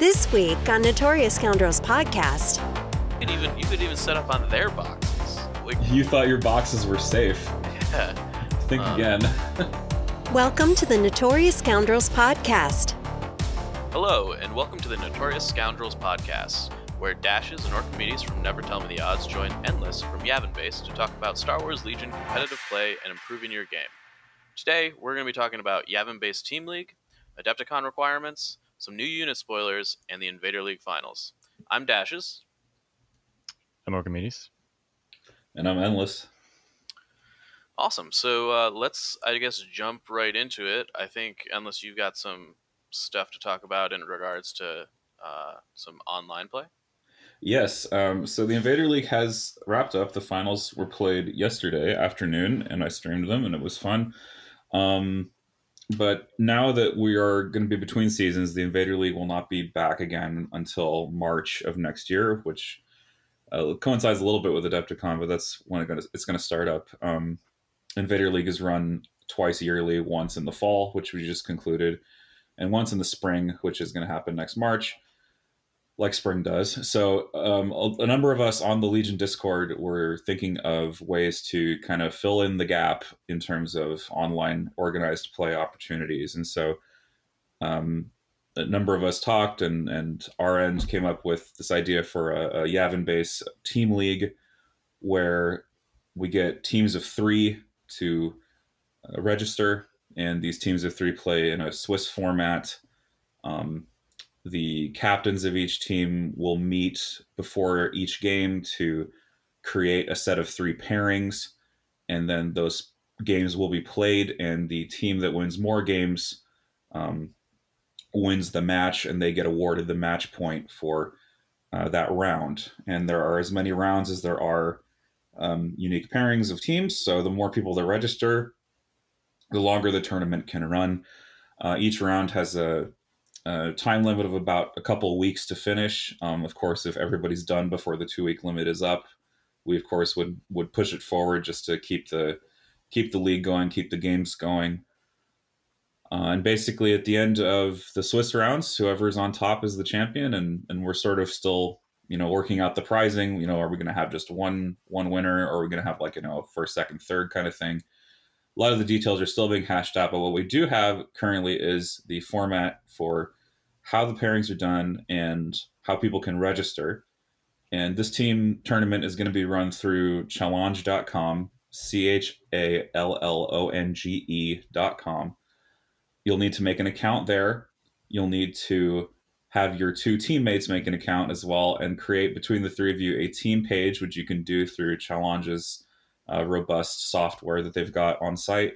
This week on Notorious Scoundrels podcast. You could even you could even set up on their boxes. Like, You thought your boxes were safe. yeah. Think Uh. again. Welcome to the Notorious Scoundrels podcast. Hello, and welcome to the Notorious Scoundrels podcast, where Dashz and Orkimedes from Never Tell Me the Odds join Endless from Yavin Base to talk about Star Wars Legion competitive play and improving your game. Today, we're going to be talking about Yavin Base Team League, Adepticon requirements, some new unit spoilers, and the Invader League finals. I'm Dashz. I'm Orkimedes. and I'm endless. Awesome. So uh, let's, I guess, jump right into it. I think, unless you've got some stuff to talk about in regards to uh, some online play. Yes. Um, so the Invader League has wrapped up. The finals were played yesterday afternoon, and I streamed them, and it was fun. Um, but now that we are going to be between seasons, the Invader League will not be back again until March of next year, which uh, coincides a little bit with Adepticon, but that's when it's going to start up. Um, Invader League is run twice yearly, once in the fall, which we just concluded, and once in the spring, which is going to happen next March like spring does. So, um, a, a number of us on the Legion Discord were thinking of ways to kind of fill in the gap in terms of online organized play opportunities. And so, um, a number of us talked, and and our end came up with this idea for a, a Yavin base team league, where we get teams of three to uh, register, and these teams of three play in a Swiss format. Um, the captains of each team will meet before each game to create a set of three pairings. And then those games will be played and the team that wins more games um, wins the match and they get awarded the match point for uh, that round. And there are as many rounds as there are um, unique pairings of teams. So the more people that register the longer the tournament can run. Uh, each round has a a time limit of about a couple weeks to finish. Um, of course, if everybody's done before the two week limit is up, we of course would would push it forward just to keep the keep the league going, keep the games going. Uh, and basically, at the end of the Swiss rounds, whoever's on top is the champion, and and we're sort of still you know working out the prizing. You know, are we going to have just one one winner, or are we going to have like you know first, second, third kind of thing? A lot of the details are still being hashed out, but what we do have currently is the format for how the pairings are done and how people can register. And this team tournament is going to be run through challonge.com, C H A L L O N G E.com. You'll need to make an account there. You'll need to have your two teammates make an account as well and create between the three of you a team page, which you can do through Challonge's uh, robust software that they've got on site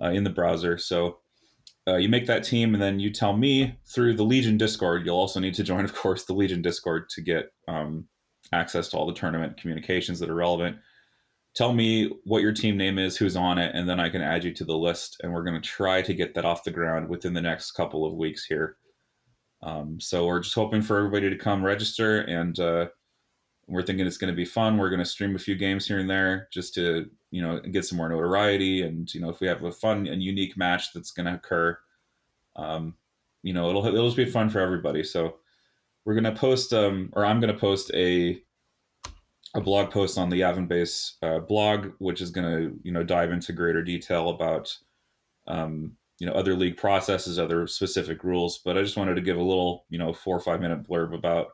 uh, in the browser. So uh, you make that team, and then you tell me through the Legion Discord. You'll also need to join, of course, the Legion Discord to get um, access to all the tournament communications that are relevant. Tell me what your team name is, who's on it, and then I can add you to the list. And we're going to try to get that off the ground within the next couple of weeks here. Um, so we're just hoping for everybody to come register, and uh, we're thinking it's going to be fun. We're going to stream a few games here and there just to you know get some more notoriety, and you know if we have a fun and unique match that's going to occur, um, you know it'll it'll just be fun for everybody. So we're going to post, um, or I'm going to post a a blog post on the Yavin Base uh, blog, which is going to you know dive into greater detail about um, you know other league processes, other specific rules. But I just wanted to give a little you know four or five minute blurb about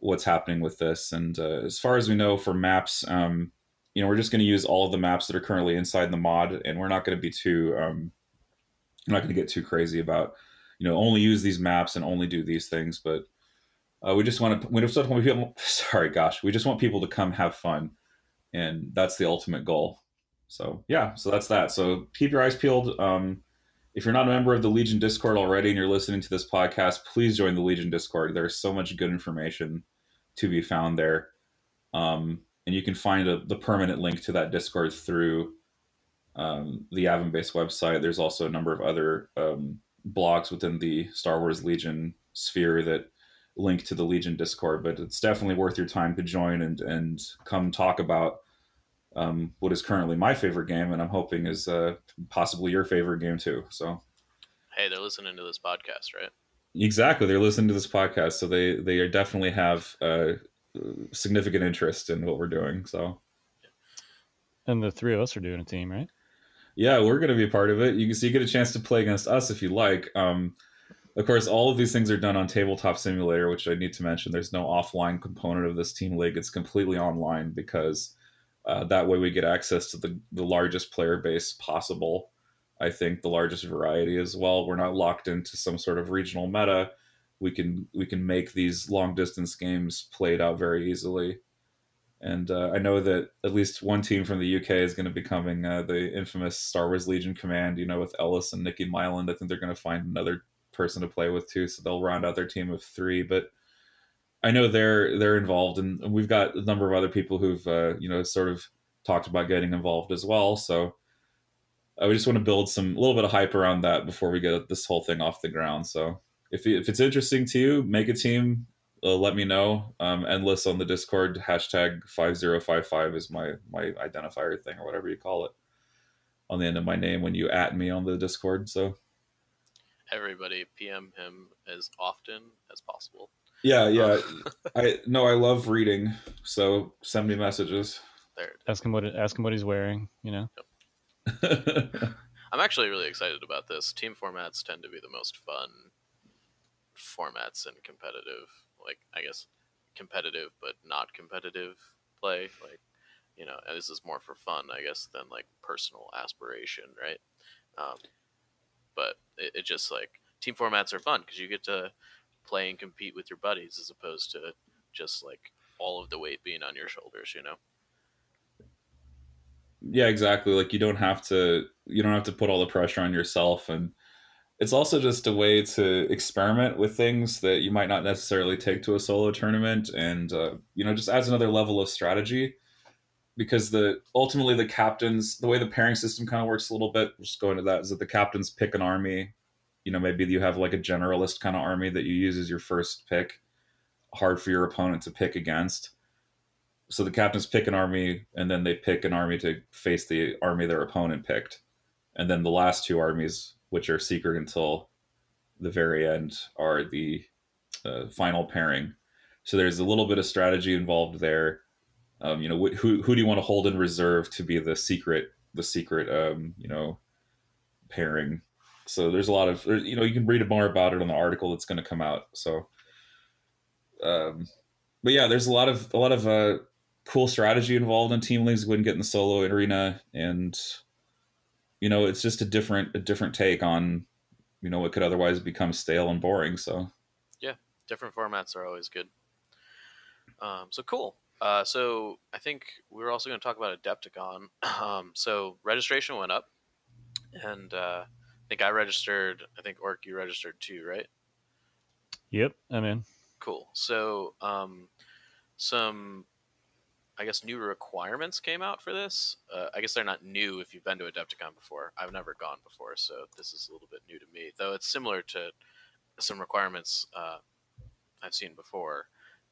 what's happening with this. And uh, as far as we know for maps, um, you know we're just going to use all of the maps that are currently inside the mod, and we're not going to be too um, I'm not going to get too crazy about you know only use these maps and only do these things, but uh, we just want to we just want people sorry gosh we just want people to come have fun. And that's the ultimate goal. So yeah so that's that. So keep your eyes peeled. Um, if you're not a member of the legion discord already and you're listening to this podcast please join the legion discord. There's so much good information to be found there um, and you can find a, the permanent link to that discord through um, the Yavin based website there's also a number of other um, blogs within the star wars legion sphere that link to the Legion Discord, but it's definitely worth your time to join and and come talk about um, what is currently my favorite game, and I'm hoping is uh, possibly your favorite game too. So Hey, they're listening to this podcast, right? Exactly, they're listening to this podcast, so they they are definitely have uh, significant interest in what we're doing. So, and the three of us are doing a team, right? Yeah, we're going to be a part of it. You can so you get a chance to play against us if you like. Um, of course, all of these things are done on Tabletop Simulator, which I need to mention. There's no offline component of this team league. It's completely online because uh, that way we get access to the, the largest player base possible. I think the largest variety as well. We're not locked into some sort of regional meta. We can we can make these long distance games played out very easily. And uh, I know that at least one team from the UK is going to be coming, uh, the infamous Star Wars Legion Command. You know, with Ellis and Nikki Myland. I think they're going to find another person to play with too, so they'll round out their team of three. But I know they're they're involved, and we've got a number of other people who've uh, you know sort of talked about getting involved as well. So I just want to build some a little bit of hype around that before we get this whole thing off the ground. So if if it's interesting to you, make a team. Uh, let me know. Um, endless on the Discord hashtag five zero five five is my my identifier thing or whatever you call it on the end of my name when you at me on the Discord. So everybody PM him as often as possible. Yeah, yeah. I no, I love reading. So send me messages. There. Ask him what ask him what he's wearing. You know. Yep. I'm actually really excited about this. Team formats tend to be the most fun formats in competitive. Like I guess competitive but not competitive play. Like you know, this is more for fun, I guess, than like personal aspiration, right? Um, but it, it just like team formats are fun because you get to play and compete with your buddies as opposed to just like all of the weight being on your shoulders, you know. Yeah, exactly. Like you don't have to you don't have to put all the pressure on yourself and it's also just a way to experiment with things that you might not necessarily take to a solo tournament and uh, you know just adds another level of strategy because the ultimately the captains the way the pairing system kind of works a little bit just go into that is that the captains pick an army you know maybe you have like a generalist kind of army that you use as your first pick hard for your opponent to pick against so the captains pick an army and then they pick an army to face the army their opponent picked and then the last two armies which are secret until the very end are the uh, final pairing so there's a little bit of strategy involved there um, you know, wh- who who do you want to hold in reserve to be the secret the secret um, you know pairing? So there's a lot of you know you can read more about it on the article that's going to come out. So, um, but yeah, there's a lot of a lot of uh, cool strategy involved in team leagues. Wouldn't get in the solo arena, and you know it's just a different a different take on you know what could otherwise become stale and boring. So yeah, different formats are always good. Um, so cool. Uh, so I think we are also going to talk about Adepticon. Um, so registration went up, and uh, I think I registered. I think Orc you registered too, right? Yep, I'm in. Cool. So um, some, I guess, new requirements came out for this. Uh, I guess they're not new if you've been to Adepticon before. I've never gone before, so this is a little bit new to me. Though it's similar to some requirements uh, I've seen before.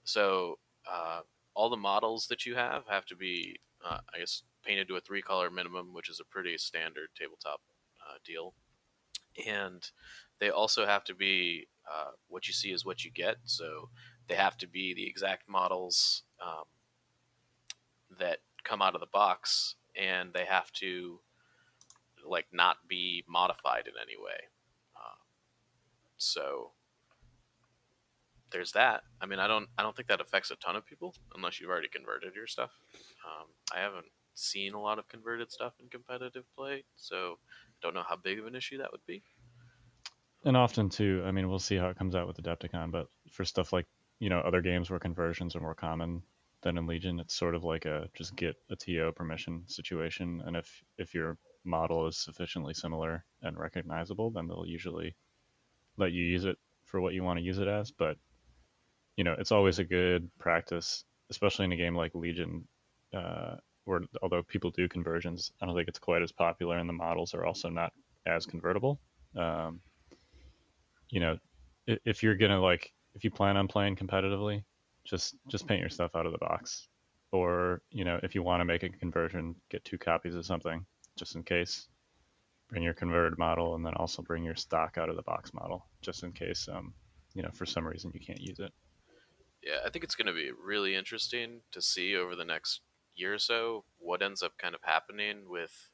So uh, all the models that you have have to be, uh, I guess, painted to a three color minimum, which is a pretty standard tabletop uh, deal. And they also have to be uh, what you see is what you get. So they have to be the exact models um, that come out of the box, and they have to like not be modified in any way. Uh, so there's that. I mean, I don't I don't think that affects a ton of people unless you've already converted your stuff. Um, I haven't seen a lot of converted stuff in competitive play, so I don't know how big of an issue that would be. And often too, I mean, we'll see how it comes out with Adepticon, but for stuff like you know other games where conversions are more common than in Legion, it's sort of like a just get a TO permission situation, and if if your model is sufficiently similar and recognizable, then they'll usually let you use it for what you want to use it as. But you know, it's always a good practice, especially in a game like Legion, uh, where although people do conversions, I don't think it's quite as popular, and the models are also not as convertible. Um, you know, if, if you're gonna like, if you plan on playing competitively, just just paint your stuff out of the box, or you know, if you want to make a conversion, get two copies of something just in case. Bring your converted model, and then also bring your stock out of the box model, just in case um, you know for some reason you can't use it. Yeah, I think it's going to be really interesting to see over the next year or so what ends up kind of happening with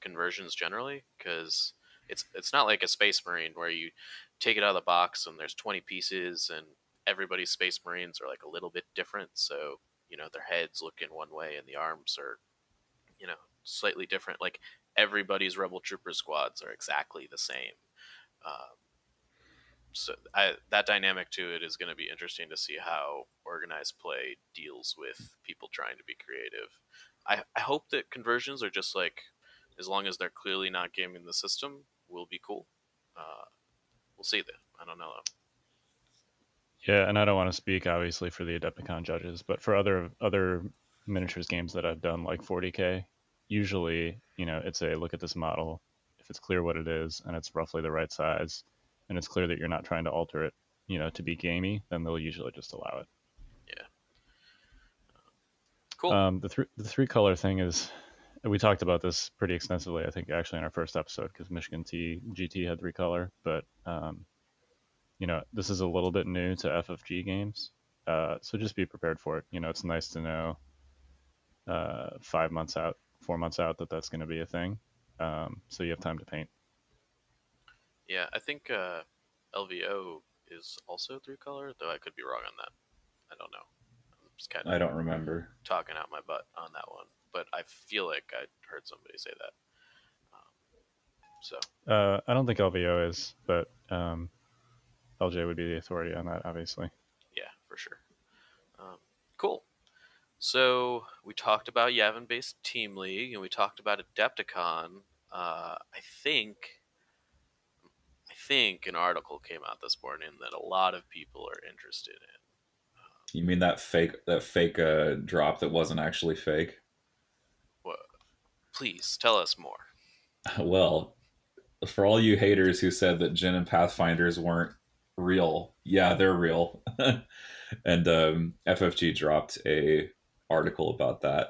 conversions generally because it's it's not like a space marine where you take it out of the box and there's 20 pieces and everybody's space marines are like a little bit different so you know their heads look in one way and the arms are you know slightly different like everybody's rebel trooper squads are exactly the same um, so I, that dynamic to it is going to be interesting to see how organized play deals with people trying to be creative. I, I hope that conversions are just like, as long as they're clearly not gaming the system, will be cool. Uh, we'll see that. I don't know though. Yeah, and I don't want to speak obviously for the Adepticon judges, but for other other miniatures games that I've done like 40k, usually you know it's a look at this model. If it's clear what it is and it's roughly the right size, and it's clear that you're not trying to alter it, you know, to be gamey, then they'll usually just allow it. Yeah. Cool. Um, the three the three color thing is, we talked about this pretty extensively. I think actually in our first episode because Michigan T GT had three color, but um, you know, this is a little bit new to FFG games, uh, so just be prepared for it. You know, it's nice to know uh, five months out, four months out that that's going to be a thing, um, so you have time to paint. Yeah, I think uh, LVO is also three color, though I could be wrong on that. I don't know. I'm just kind of I don't remember. talking out my butt on that one, but I feel like I heard somebody say that. Um, so Uh, I don't think LVO is, but um, LJ would be the authority on that, obviously. yeah, for sure. Um, cool. So we talked about Yavin based Team League, and we talked about Adepticon. Uh, I think, I think an article came out this morning that a lot of people are interested in. You mean that fake that fake uh, drop that wasn't actually fake? What? Please tell us more. Well, for all you haters who said that Jyn and Pathfinders weren't real, yeah, they're real. and um, FFG dropped a article about that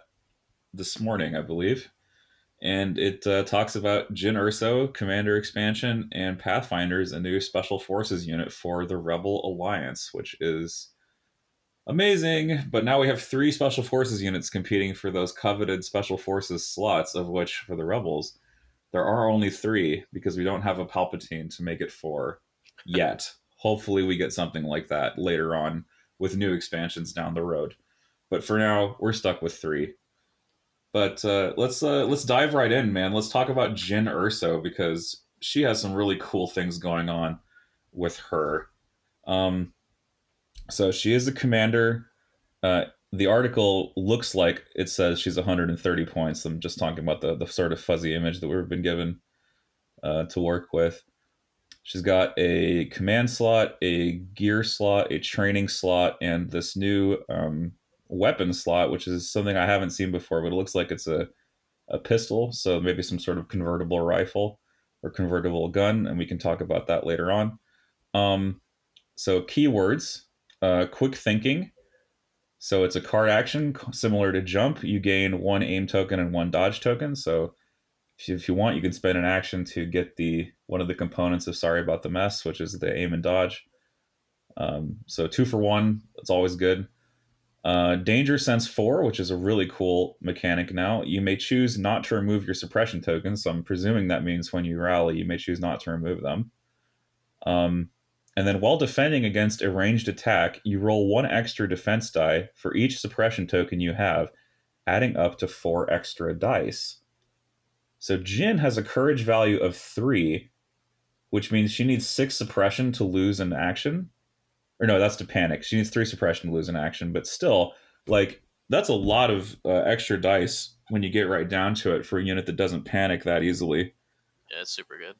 this morning, I believe, and it uh, talks about Jyn Erso Commander expansion and Pathfinders, a new Special Forces unit for the Rebel Alliance, which is amazing. But now we have three Special Forces units competing for those coveted Special Forces slots, of which for the Rebels there are only three because we don't have a Palpatine to make it four yet. Hopefully, we get something like that later on with new expansions down the road. But for now, we're stuck with three. But uh, let's uh, let's dive right in, man. Let's talk about Jyn Erso because she has some really cool things going on with her. Um, so she is a commander. Uh, the article looks like it says she's 130 points. I'm just talking about the the sort of fuzzy image that we've been given uh, to work with. She's got a command slot, a gear slot, a training slot, and this new um, weapon slot, which is something I haven't seen before, but it looks like it's a, a pistol, so maybe some sort of convertible rifle or convertible gun, and we can talk about that later on. Um, so keywords, uh, quick thinking. So it's a card action similar to jump. You gain one aim token and one dodge token. So if you, want, you can spend an action to get the one of the components of Sorry About the Mess, which is the aim and dodge. Um, so two for one, it's always good. Uh, Danger Sense 4, which is a really cool mechanic now. You may choose not to remove your suppression tokens. So I'm presuming that means when you rally, you may choose not to remove them. Um, and then while defending against a ranged attack, you roll one extra defense die for each suppression token you have, adding up to four extra dice. So Jyn has a courage value of three, which means she needs six suppression to lose an action. Or no, that's to panic. She needs three suppression to lose an action, but still, like that's a lot of uh, extra dice when you get right down to it for a unit that doesn't panic that easily. Yeah, it's super good.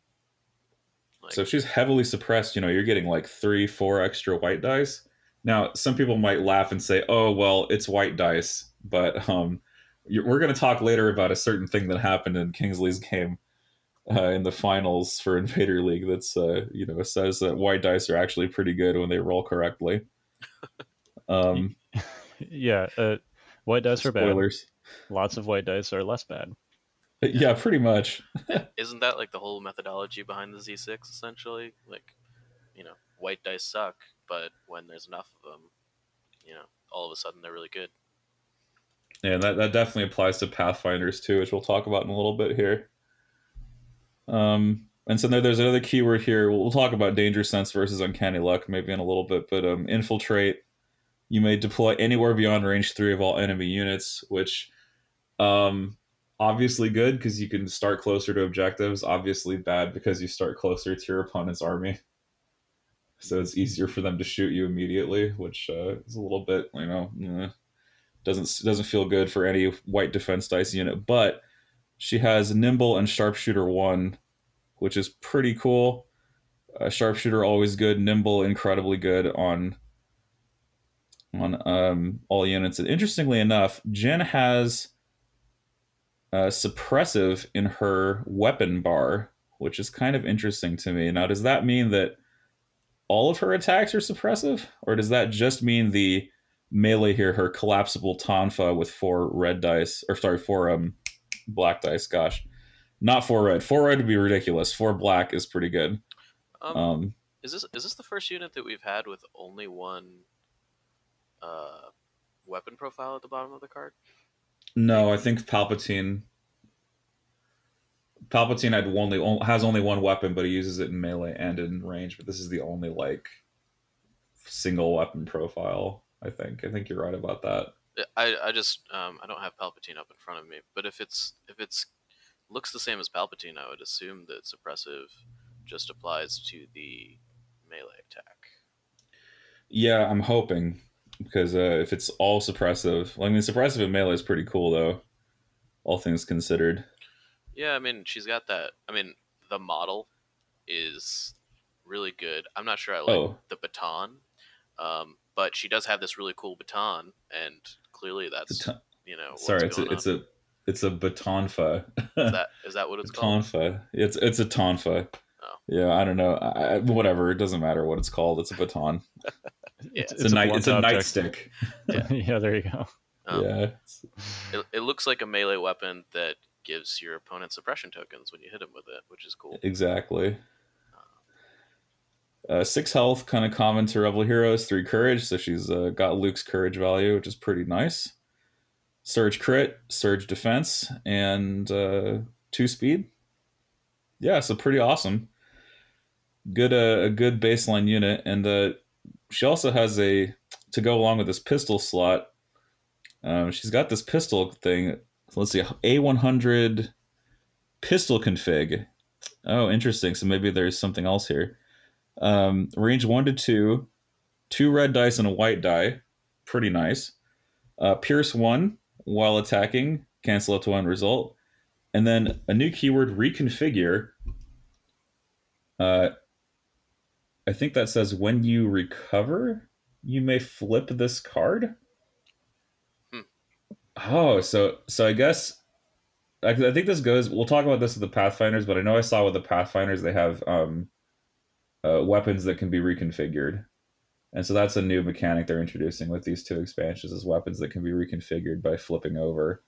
Like, So if she's heavily suppressed, you know, you're getting like three, four extra white dice. Now, some people might laugh and say, "Oh, well, it's white dice," but um, we're going to talk later about a certain thing that happened in Kingsley's game uh, in the finals for Invader League. That's uh, you know says that white dice are actually pretty good when they roll correctly. Um, yeah, uh, white dice are bad. spoilers. Lots of white dice are less bad. Yeah, pretty much. isn't that like the whole methodology behind the Z6 essentially? Like, you know, white dice suck. but when there's enough of them, you know, all of a sudden they're really good. Yeah, that, that definitely applies to Pathfinders too, which we'll talk about in a little bit here. Um, and so there, there's another keyword here. We'll, we'll talk about Danger Sense versus Uncanny Luck maybe in a little bit, but um, Infiltrate. You may deploy anywhere beyond range three of all enemy units, which um, obviously good because you can start closer to objectives. Obviously bad because you start closer to your opponent's army, so it's easier for them to shoot you immediately, which uh, is a little bit you know eh, doesn't doesn't feel good for any white defense dice unit. But she has nimble and sharpshooter one, which is pretty cool. Uh, sharpshooter always good, nimble incredibly good on on um, all units. And interestingly enough, Jyn has uh, suppressive in her weapon bar, which is kind of interesting to me. Now, does that mean that all of her attacks are suppressive, or does that just mean the melee here, her collapsible tonfa with four red dice, or sorry, four um black dice? Gosh, not four red. Four red would be ridiculous. Four black is pretty good. Um, Um, is this is this the first unit that we've had with only one uh, weapon profile at the bottom of the card? no, I think Palpatine. Palpatine had only has only one weapon, but he uses it in melee and in range. But this is the only like single weapon profile. I think. I think you're right about that. I, I just um, I don't have Palpatine up in front of me, but if it's if it's looks the same as Palpatine, I would assume that suppressive just applies to the melee attack. Yeah, I'm hoping because uh, if it's all suppressive, well, I mean, suppressive in melee is pretty cool though, all things considered. Yeah, I mean she's got that. I mean the model is really good. I'm not sure I like Oh. the baton, um, but she does have this really cool baton, and clearly that's Baton- you know what's Sorry, it's a, going it's on. a it's a batonfa. is that is that what it's called? Batonfa. It's it's a tonfa. Oh. Yeah, I don't know. I, I- whatever. It doesn't matter what it's called. It's a baton. Yeah, It's, a, night. It's a object. nightstick. yeah, there you go. Um, yeah. It, it looks like a melee weapon that gives your opponent suppression tokens when you hit him with it, which is cool. Exactly. Uh, six health, kind of common to Rebel Heroes. Three courage, so she's uh, got Luke's courage value, which is pretty nice. Surge crit, surge defense, and uh, two speed. Yeah, so pretty awesome. Good, uh, a good baseline unit, and uh, she also has a to go along with this pistol slot. Um, she's got this pistol thing. Let's see, A one hundred pistol config. Oh, interesting. So maybe there's something else here. Um, range one to two, two red dice and a white die. Pretty nice. Uh, Pierce one while attacking, cancel out to one result. And then a new keyword, reconfigure. Uh, I think that says when you recover, you may flip this card. Hmm. Oh, so so I guess I, I think this goes. We'll talk about this with the Pathfinders, but I know I saw with the Pathfinders they have um, uh, weapons that can be reconfigured, and so that's a new mechanic they're introducing with these two expansions: is weapons that can be reconfigured by flipping over,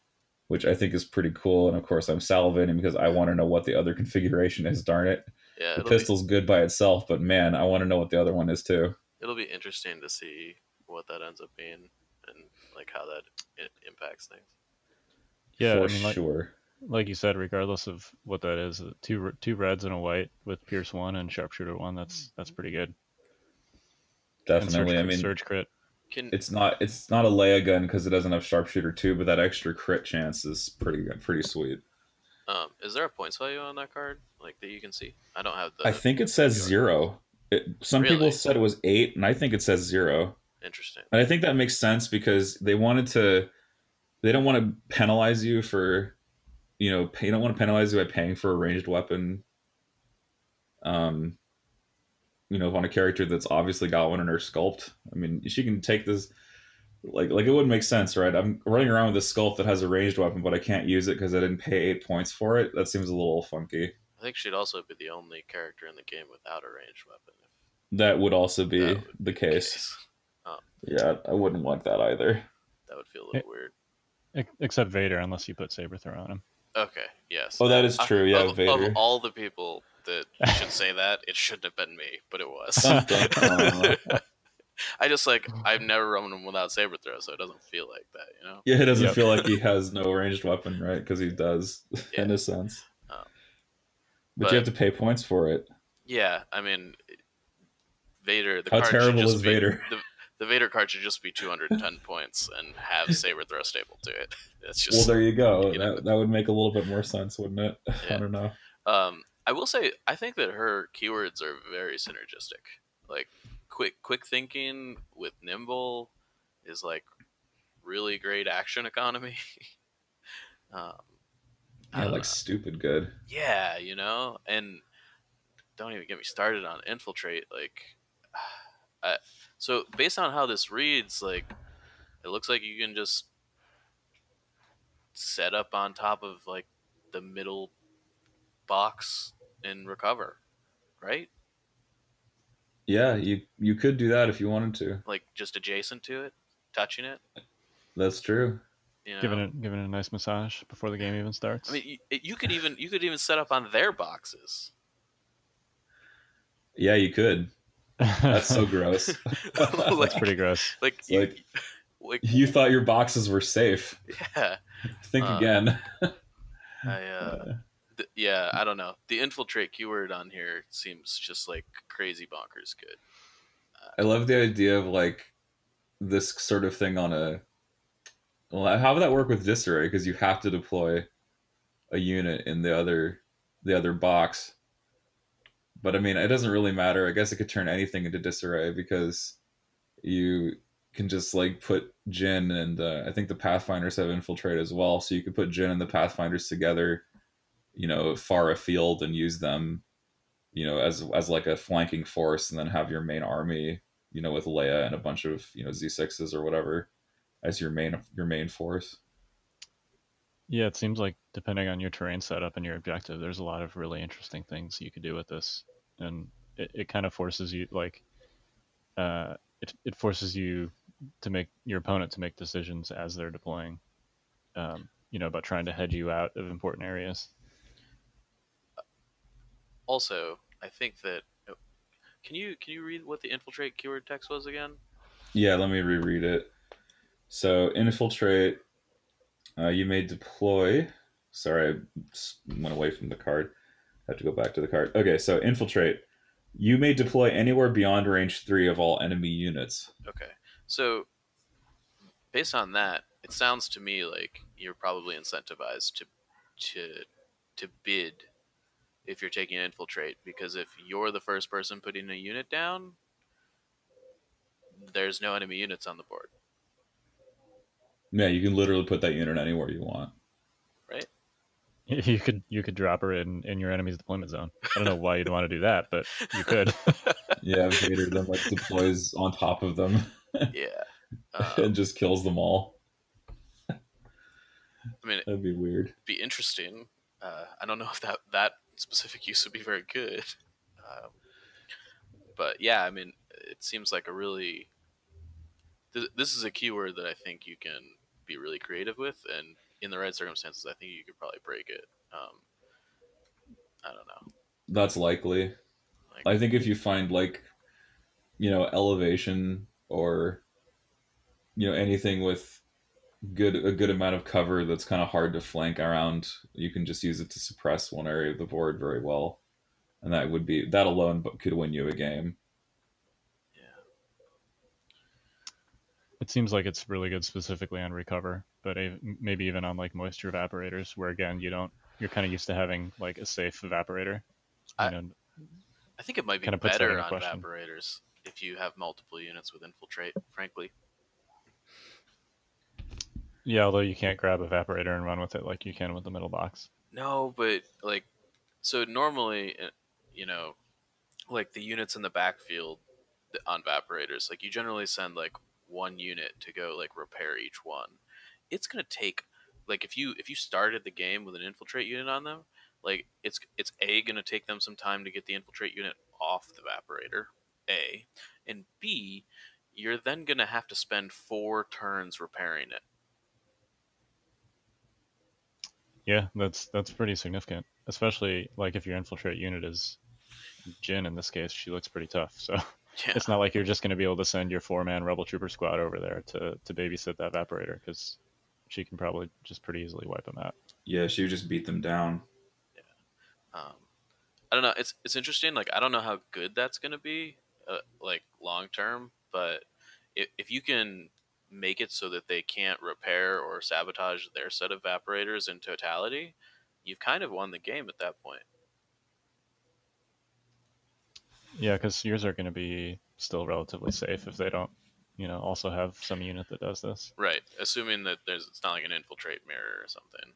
which I think is pretty cool. And of course, I'm salivating because I want to know what the other configuration is. Darn it, Yeah, the it'll be, pistol's good by itself, but man, I want to know what the other one is too. it'll be interesting to see what that ends up being and like how that i- impacts things. Yeah, for I mean, like, sure. Like you said, regardless of what that is, uh, two two reds and a white with Pierce one and Sharpshooter one. That's that's pretty good. Definitely. surge, I mean, surge crit. Can it's not it's not a Leia gun because it doesn't have sharpshooter two, but that extra crit chance is pretty good, pretty sweet. um is there a points value on that card like that you can see? I don't have the. I think it says zero. It, some Really? people said it was eight, and I think it says zero. Interesting. And I think that makes sense because they wanted to. They don't want to penalize you for, you know, pay, you don't want to penalize you by paying for a ranged weapon. Um, you know, on a character that's obviously got one in her sculpt. I mean, she can take this. Like, like it wouldn't make sense, right? I'm running around with a sculpt that has a ranged weapon, but I can't use it because I didn't pay eight points for it. That seems a little funky. I think she'd also be the only character in the game without a ranged weapon. That would also be would the be case. Yeah, I wouldn't want that either. That would feel a little weird. Except Vader, unless you put saber throw on him. Okay. Yes. Oh, that is I- true. Yeah, of, Vader. Of all the people that should say that, it shouldn't have been me, but it was. I just like I've never run him without saber throw, so it doesn't feel like that, you know. Yeah, it doesn't Yep. feel like he has no ranged weapon, right? Because he does, Yeah. in a sense. Um, but, but- you have to pay points for it. Yeah, I mean, Vader. The How card terrible just is be- Vader? The, the Vader card should just be 210 points and have saber throw stable to it. It's just well, there you go. you know. that, that would make a little bit more sense, wouldn't it? Yeah. I don't know. Um, I will say I think that her keywords are very synergistic. Like quick, quick thinking with nimble is like really great action economy. um, I Yeah, like know. stupid good. yeah, you know, and don't even get me started on infiltrate. Like, I, so based on how this reads, like, it looks like you can just set up on top of like the middle box and recover, right? Yeah, you you could do that if you wanted to. Like just adjacent to it, touching it. That's true. You know? Giving it giving it a nice massage before the game even starts. I mean, you, you could even you could even set up on their boxes. Yeah, you could. That's so gross. like, That's pretty gross. like, you, like- like, You thought your boxes were safe. yeah. Think Uh, again. I uh, th- yeah, I don't know. The infiltrate keyword on here seems just like crazy bonkers good. I love the idea of like this sort of thing on a. Well, how would that work with disarray? Because you have to deploy a unit in the other the other box. But I mean, it doesn't really matter. I guess it could turn anything into disarray because you can just like put Jyn and uh, I think the Pathfinders have infiltrate as well. So you could put Jyn and the Pathfinders together, you know, far afield and use them, you know, as as like a flanking force, and then have your main army, you know, with Leia and a bunch of you know Z sixes or whatever as your main your main force. Yeah, it seems like depending on your terrain setup and your objective, there's a lot of really interesting things you could do with this, and it, it kind of forces you like, uh, it it forces you to make your opponent to make decisions as they're deploying, um, you know, about trying to hedge you out of important areas. Also, I think that oh, can you can you read what the infiltrate keyword text was again? Yeah, let me reread it. So infiltrate. Uh, you may deploy. Sorry, I went away from the card. I have to go back to the card. Okay, so infiltrate. You may deploy anywhere beyond range three of all enemy units. Okay, so based on that, it sounds to me like you're probably incentivized to to to bid if you're taking infiltrate because if you're the first person putting a unit down, there's no enemy units on the board, Yeah, you can literally put that unit anywhere you want. right? You could you could drop her in in your enemy's deployment zone. I don't know why you'd want to do that, but you could. Yeah, Vader then like deploys on top of them yeah. Um, and just kills them all. I mean, That'd be weird. be interesting. Uh, I don't know if that that specific use would be very good, um, but yeah, I mean, it seems like a really. This, this is a keyword that I think you can be really creative with, and in the right circumstances, I think you could probably break it. Um, I don't know. That's likely. Like, I think if you find like, you know, elevation or, you know, anything with good a good amount of cover that's kind of hard to flank around, you can just use it to suppress one area of the board very well, and that would be that alone but could win you a game. It seems like it's really good specifically on recover, but maybe even on like moisture evaporators, where again you don't you're kind of used to having like a safe evaporator. I- know, I think it might be better on question. evaporators if you have multiple units with infiltrate. Frankly, yeah, although you can't grab evaporator and run with it like you can with the middle box. No, but like, so normally, uh, you know, like the units in the backfield on evaporators, like you generally send like one unit to go like repair each one. It's gonna take like if you if you started the game with an infiltrate unit on them, like it's it's a gonna take them some time to get the infiltrate unit off the evaporator. A and B, you're then gonna have to spend four turns repairing it. Yeah, that's that's pretty significant, especially like if your infiltrate unit is Jyn in this case. She looks pretty tough, so Yeah. It's not like you're just going to be able to send your four man rebel trooper squad over there to to babysit that evaporator because she can probably just pretty easily wipe them out. Yeah, she would just beat them down. Um, I don't know. It's it's interesting. Like I don't know how good that's going to be, uh, like long term. But if if you can make it so that they can't repair or sabotage their set of evaporators in totality, you've kind of won the game at that point. Yeah, because yours are going to be still relatively safe if they don't, you know, also have some unit that does this. Right. Assuming that there's it's not like an infiltrate mirror or something.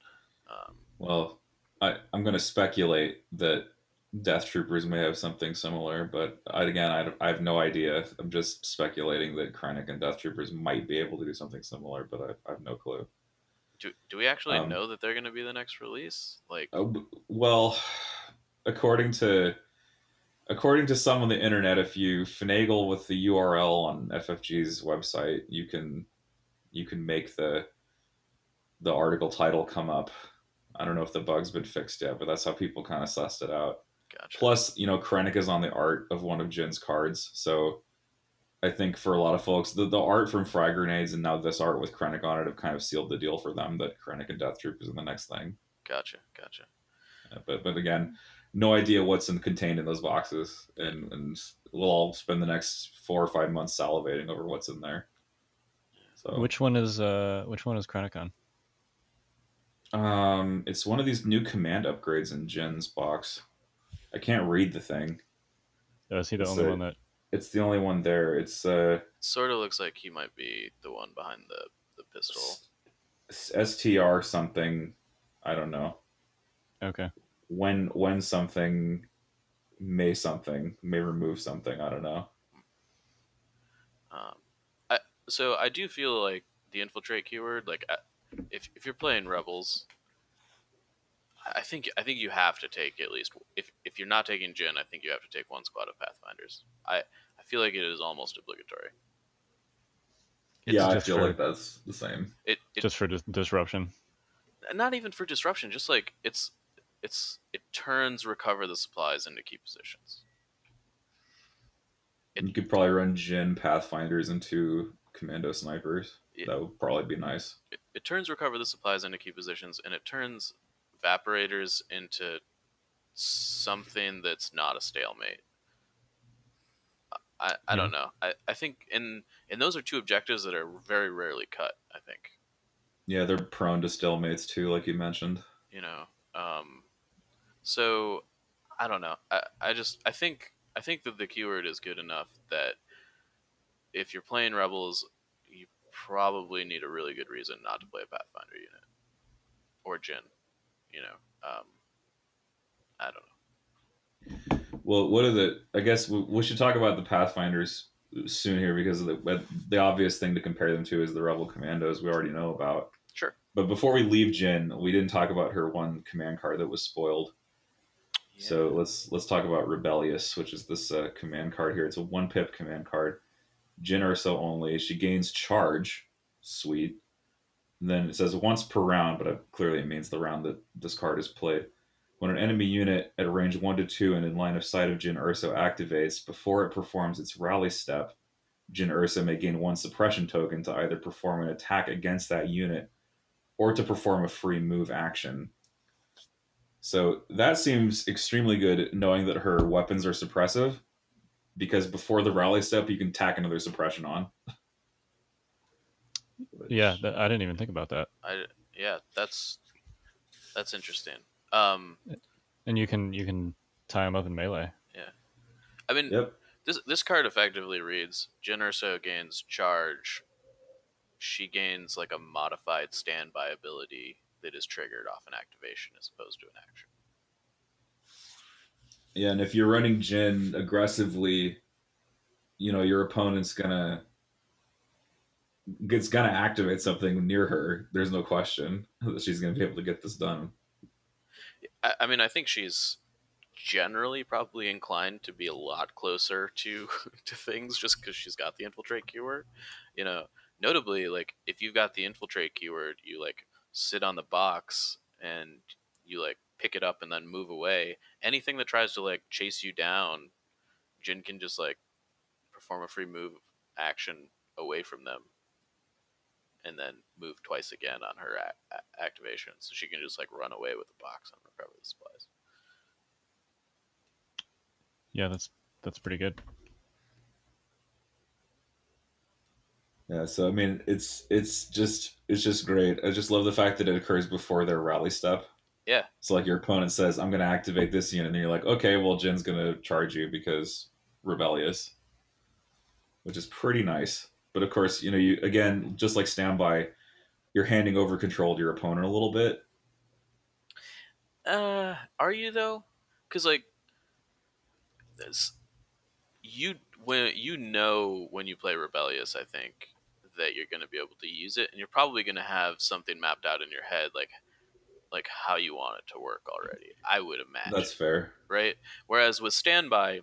Um, Well, I, I'm going to speculate that Death Troopers may have something similar, but I, again, I, I have no idea. I'm just speculating that Krennic and Death Troopers might be able to do something similar, but I, I have no clue. do do we actually Um, know that they're going to be the next release? Like, Uh, well, according to according to some on the internet, if you finagle with the URL on FFG's website, you can you can make the the article title come up. I don't know if the bug's been fixed yet, but that's how people kind of sussed it out. gotcha. Plus, you know, Krennic is on the art of one of Jyn's cards, so I think for a lot of folks, the, the art from Frag Grenades and now this art with Krennic on it have kind of sealed the deal for them that Krennic and Death Troopers are the next thing. Gotcha. Gotcha. Uh, but but again, no idea what's in, contained in those boxes, and and we'll all spend the next four or five months salivating over what's in there. So Which one is uh which one is Krennic on? um, it's one of these new command upgrades in Jyn's box. I can't read the thing. Oh, is he the It's only the- one that? It's the only one there. It's uh Sort of looks like he might be the one behind the the pistol. S- STR something. I don't know Okay. When when something may something may remove something. I don't know. Um, I so I do feel like the infiltrate keyword, like if if you're playing rebels, I think I think you have to take at least if if you're not taking Jyn, I think you have to take one squad of Pathfinders. I I feel like it is almost obligatory. It's yeah, I feel for- like that's the same. It, it Just for dis- disruption. not even for disruption, just like it's it's it turns recover the supplies into key positions. It- you could probably run Jyn Pathfinders into Commando Snipers. Yeah. That would probably be nice. it, it turns recover the supplies into key positions and it turns evaporators into something that's not a stalemate i, I don't know I, I think in and those are two objectives that are very rarely cut i think Yeah, they're prone to stalemates too, like you mentioned. you know um so i don't know i, I just i think i think that the keyword is good enough that if you're playing rebels you probably need a really good reason not to play a pathfinder unit or Jyn. You know, um, I don't know. Well, what are the? I guess we, we should talk about the Pathfinders soon here because of the the obvious thing to compare them to is the Rebel Commandos we already know about. Sure. But before we leave Jyn, we didn't talk about her one command card that was spoiled. So let's let's talk about Rebellious, which is this uh, command card here. It's a one pip command card. Jyn Erso only. She gains charge. Sweet. And then it says once per round, but uh, clearly it means the round that this card is played. When an enemy unit at a range 1 to 2 and in line of sight of Jyn Erso activates, before it performs its rally step, Jyn Erso may gain one suppression token to either perform an attack against that unit or to perform a free move action. So that seems extremely good knowing that her weapons are suppressive because before the rally step you can tack another suppression on. Which- Yeah, that, I didn't even think about that. I yeah, that's that's interesting. Um, And you can you can tie them up in melee. Yeah, I mean, Yep. this this card effectively reads: Jyn Erso gains charge. She gains like a modified standby ability that is triggered off an activation as opposed to an action. Yeah, and if you're running Jyn aggressively, you know, your opponent's gonna it's gonna activate something near her. There's no question that she's gonna be able to get this done. I, I mean, I think she's generally probably inclined to be a lot closer to to things just because she's got the infiltrate keyword. You know, notably, like if you've got the infiltrate keyword, you like sit on the box and you like pick it up and then move away. Anything that tries to like chase you down, Jyn can just like perform a free move action away from them, and then move twice again on her a- a- activation, so she can just like run away with the box and recover the supplies. Yeah, that's that's pretty good. Yeah, so I mean, it's it's just it's just great. I just love the fact that it occurs before their rally step. Yeah. So like your opponent says, "I'm going to activate this unit," and you're like, "Okay, well, Jyn's going to charge you because rebellious," which is pretty nice. But of course, you know, you again, just like standby, you're handing over control to your opponent a little bit. Uh, are you though? Because like, this, you when you know when you play rebellious, I think that you're going to be able to use it, and you're probably going to have something mapped out in your head, like like how you want it to work already. I would imagine. That's fair. right? Whereas with standby,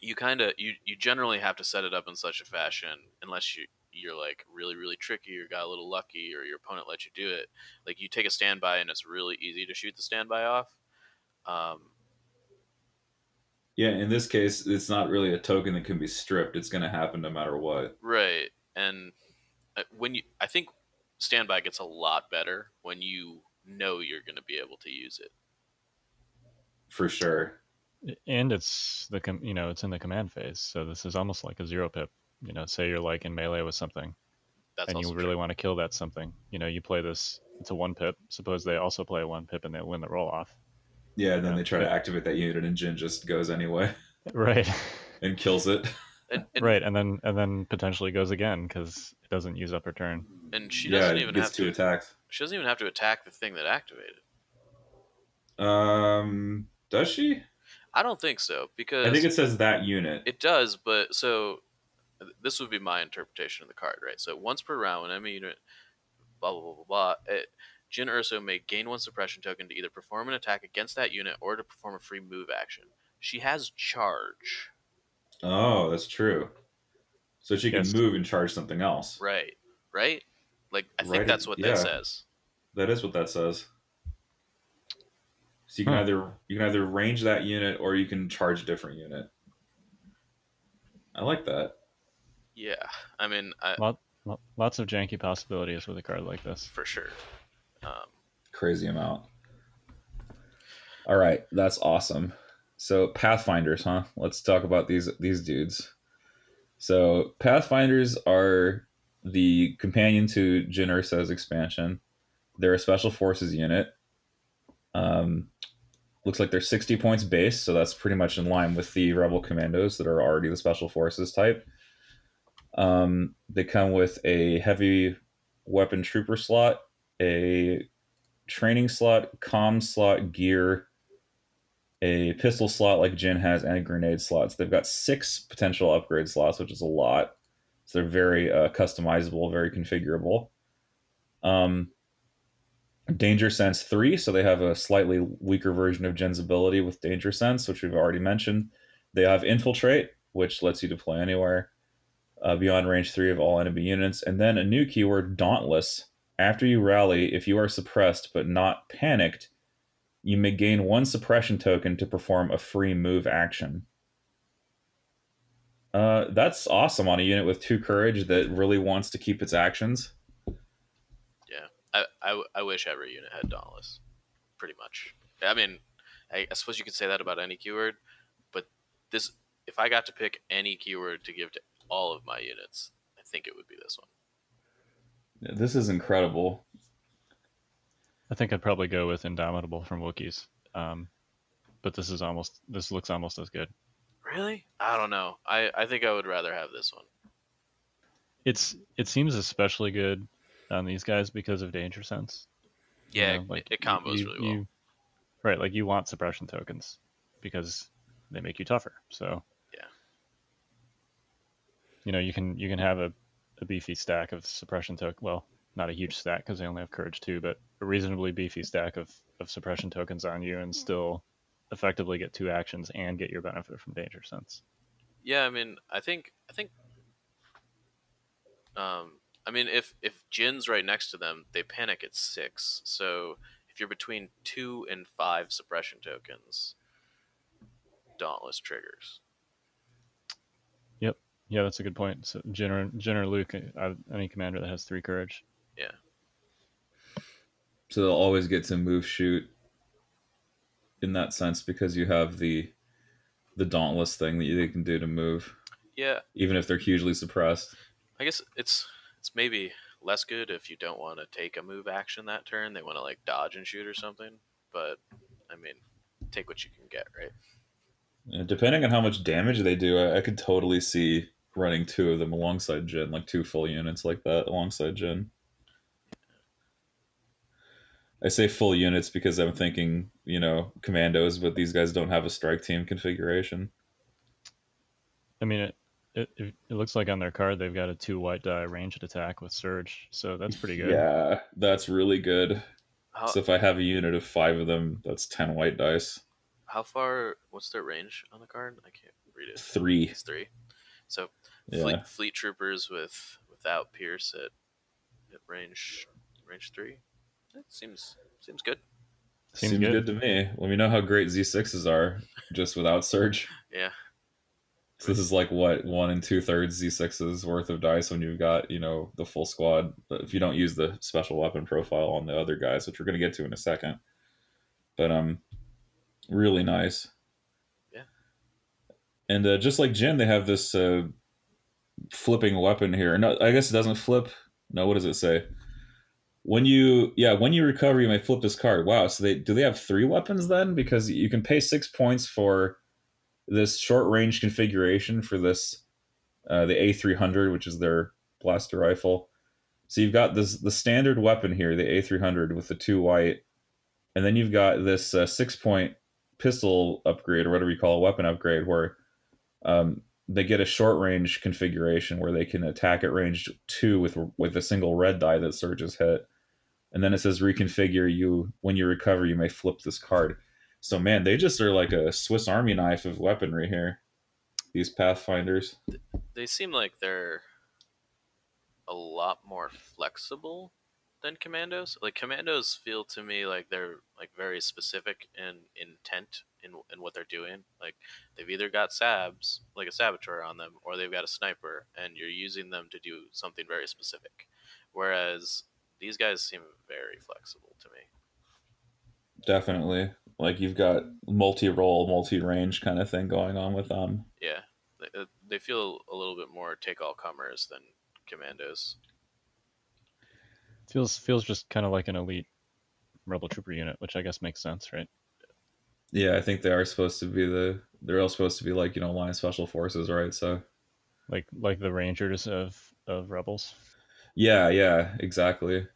you kind of you you generally have to set it up in such a fashion, unless you you're like really really tricky or got a little lucky or your opponent lets you do it. Like you take a standby and it's really easy to shoot the standby off. Um, Yeah, in this case, it's not really a token that can be stripped. It's going to happen no matter what. right, and Uh, when you, I think standby gets a lot better when you know you're going to be able to use it. For sure. And it's the com- you know it's in the command phase, so this is almost like a zero pip. You know, say you're like in melee with something, That's and you really true. want to kill that something. You know, you play this. It's a one pip. Suppose they also play a one pip and they win the roll off. Yeah, and then Yeah. they try to activate that unit, and Jyn just goes anyway Right. and kills it. And, and, right, and then and then potentially goes again because it doesn't use up her turn. and she doesn't it even gets have two to. attacks. She doesn't even have to attack the thing that activated. Um, does she? I don't think so because I think it says that unit. It does, but so this would be my interpretation of the card, right? So once per round, when enemy unit, blah blah blah blah blah. It, Jyn Erso may gain one suppression token to either perform an attack against that unit or to perform a free move action. She has charge, Oh, that's true. So she can Yes. move and charge something else. right? Right? Like I think that's what yeah. that says. That is what that says. So you can Huh. either you can either range that unit or you can charge a different unit. I like that. Yeah, I mean, I, Lot, lots of janky possibilities with a card like this. for sure. Um, Crazy amount. All right, that's awesome. So Pathfinders, huh? Let's talk about these these dudes. So Pathfinders are the companion to Erso's expansion. They're a special forces unit. Um, looks like they're 60 points base, so that's pretty much in line with the Rebel Commandos that are already the special forces type. Um, they come with a heavy weapon trooper slot, a training slot, comm slot, gear, a pistol slot like Jyn has, and a grenade slots. They've got six potential upgrade slots, which is a lot. So they're very uh, customizable, very configurable. Um, Danger Sense 3, so they have a slightly weaker version of Jyn's ability with Danger Sense, which we've already mentioned. They have Infiltrate, which lets you deploy anywhere uh, beyond range 3 of all enemy units. And then a new keyword, Dauntless. After you rally, if you are suppressed but not panicked, you may gain one suppression token to perform a free move action. Uh, that's awesome on a unit with two courage that really wants to keep its actions. Yeah, I I wish every unit had Dauntless, pretty much. I mean, I, I suppose you could say that about any keyword, but this, if I got to pick any keyword to give to all of my units, I think it would be this one. This is incredible. I think I'd probably go with Indomitable from Wookiees. Um, but this is almost this looks almost as good. Really? I don't know. I, I think I would rather have this one. It's it seems especially good on these guys because of Danger Sense. you Yeah, know, it, it combos you- really well. you- right, like you want suppression tokens because they make you tougher. So Yeah. you know you can you can have a, a beefy stack of suppression token. Well, not a huge stack because they only have courage two, but a reasonably beefy stack of of suppression tokens on you and still effectively get two actions and get your benefit from Danger Sense. Yeah, I mean, I think I think um I mean if if Jyn's right next to them, they panic at 6. So if you're between 2 and 5 suppression tokens, Dauntless triggers. Yep. Yeah, that's a good point. So Jyn or, Jyn or Luke, uh, any commander that has three courage. Yeah. So they'll always get to move shoot in that sense because you have the the dauntless thing that they can do to move, Yeah, even if they're hugely suppressed. I guess it's it's maybe less good if you don't want to take a move action that turn. They want to like dodge and shoot or something. But I mean, take what you can get, right? Depending on how much damage they do, I, I could totally see running two of them alongside Jyn, like two full units like that alongside Jyn. I say full units because I'm thinking, you know, commandos, but these guys don't have a strike team configuration. I mean, it, it it it looks like on their card they've got a two white die ranged attack with surge, so that's pretty good. Yeah, that's really good. How So if I have a unit of five of them, that's ten white dice. how far? What's their range on the card? I can't read it. Three. It's three. So Yeah. fleet, fleet troopers with without Pierce at at range range three. That seems seems good. Seems Seems, good. good. to me. Let me know how great Z6s are just without surge. Yeah. So this is like what one and two thirds Z6s worth of dice when you've got you know the full squad. But if you don't use the special weapon profile on the other guys, which we're gonna get to in a second, but um, really nice. Yeah. And uh, just like Jyn, they have this uh, flipping weapon here. No, I guess it doesn't flip. No, what does it say? When you yeah, when you recover, you may flip this card. Wow. So they do they have three weapons then? Because you can pay six points for this short range configuration for this uh, the A300, which is their blaster rifle. So you've got this the standard weapon here, the A300 with the two white, and then you've got this uh, six point pistol upgrade or whatever you call a weapon upgrade, where um, they get a short range configuration where they can attack at range two with with a single red die that surges hit, and then it says reconfigure you when you recover you may flip this card. So man, they just are like a Swiss Army knife of weaponry here. These Pathfinders. They seem like they're a lot more flexible than commandos. Like commandos feel to me like they're like very specific in intent in in what they're doing. Like they've either got sabs, like a saboteur on them, or they've got a sniper, and you're using them to do something very specific. Whereas these guys seem very flexible to me. Definitely. Like you've got multi-role, multi-range kind of thing going on with them. Yeah, they, uh, they feel a little bit more take all comers than commandos. Feels feels just kind of like an elite rebel trooper unit, which I guess makes sense, right? Yeah, I think they are supposed to be the they're all supposed to be like, you know, line special forces, right? So Like like the rangers of of rebels. Yeah, yeah, exactly.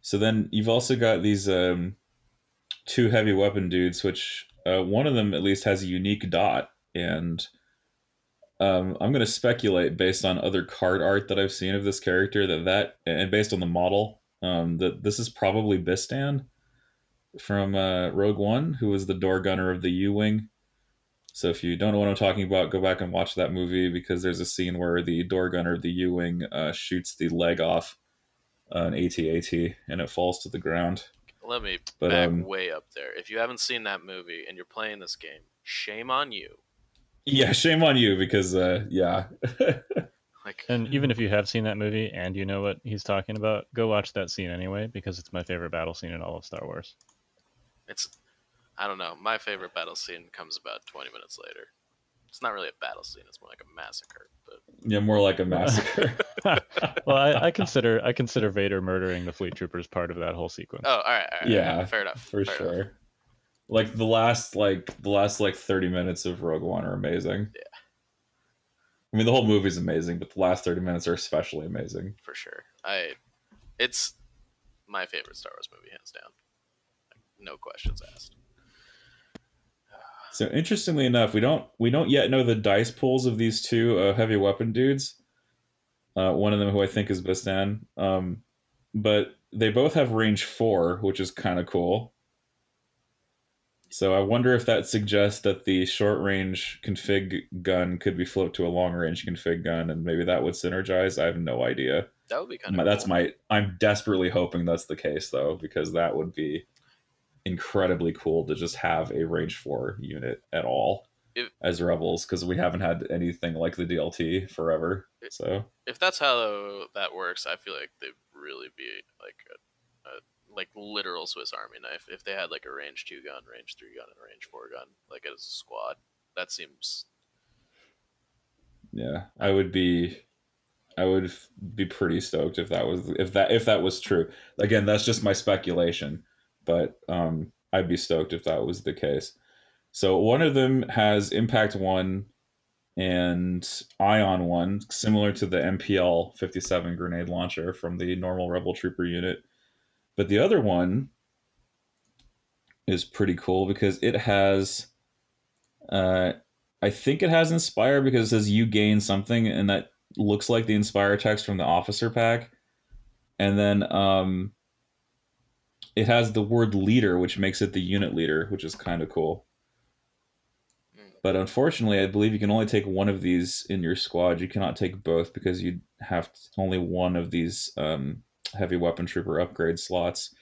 So then you've also got these um, two heavy weapon dudes, which uh, one of them at least has a unique dot, and um, I'm going to speculate based on other card art that I've seen of this character that that and based on the model um, that this is probably Bistan from uh, Rogue One, who was the door gunner of the U wing. So if you don't know what I'm talking about, go back and watch that movie because there's a scene where the door gunner of the U wing uh, shoots the leg off an AT-AT and it falls to the ground. Let me But, back um, way up there. If you haven't seen that movie and you're playing this game, shame on you. Yeah, shame on you because uh, yeah, Like, And even if you have seen that movie and you know what he's talking about, go watch that scene anyway because it's my favorite battle scene in all of Star Wars. it's, I don't know. My favorite battle scene comes about 20 minutes later. It's not really a battle scene. It's more like a massacre. But yeah, more like a massacre. well, I, I consider I consider Vader murdering the fleet troopers part of that whole sequence. oh, all right, all right. Yeah, fair enough. for fair sure. enough. Like the last like the last like 30 minutes of Rogue One are amazing. Yeah. I mean the whole movie's amazing, but the last 30 minutes are especially amazing. For sure. I, it's my favorite Star Wars movie, hands down. Like, no questions asked. So interestingly enough, we don't we don't yet know the dice pools of these two uh, heavy weapon dudes. Uh, one of them, who I think is Bistan, um, but they both have range four, which is kind of cool. So I wonder if that suggests that the short range config gun could be flipped to a long range config gun, and maybe that would synergize. I have no idea. That would be kind of. that's my. I'm desperately hoping that's the case though, because that would be incredibly cool to just have a range four unit at all. If- as rebels because we haven't had anything like the DLT forever. So If that's how that works, I feel like they'd really be like a, a like literal Swiss Army knife. If they had like a range two gun, range three gun, and range four gun, like as a squad, that seems yeah, I would be, I would be pretty stoked if that was if that if that was true. Again, that's just my speculation, but um, I'd be stoked if that was the case. So one of them has impact one and ion one, similar to the MPL fifty seven grenade launcher from the normal Rebel Trooper unit, but the other one is pretty cool because it has. Uh, I think it has Inspire because it says you gain something, and that looks like the Inspire text from the officer pack. And then um, it has the word leader, which makes it the unit leader, which is kind of cool. But unfortunately, I believe you can only take one of these in your squad. You cannot take both because you have only one of these um, heavy weapon trooper upgrade slots.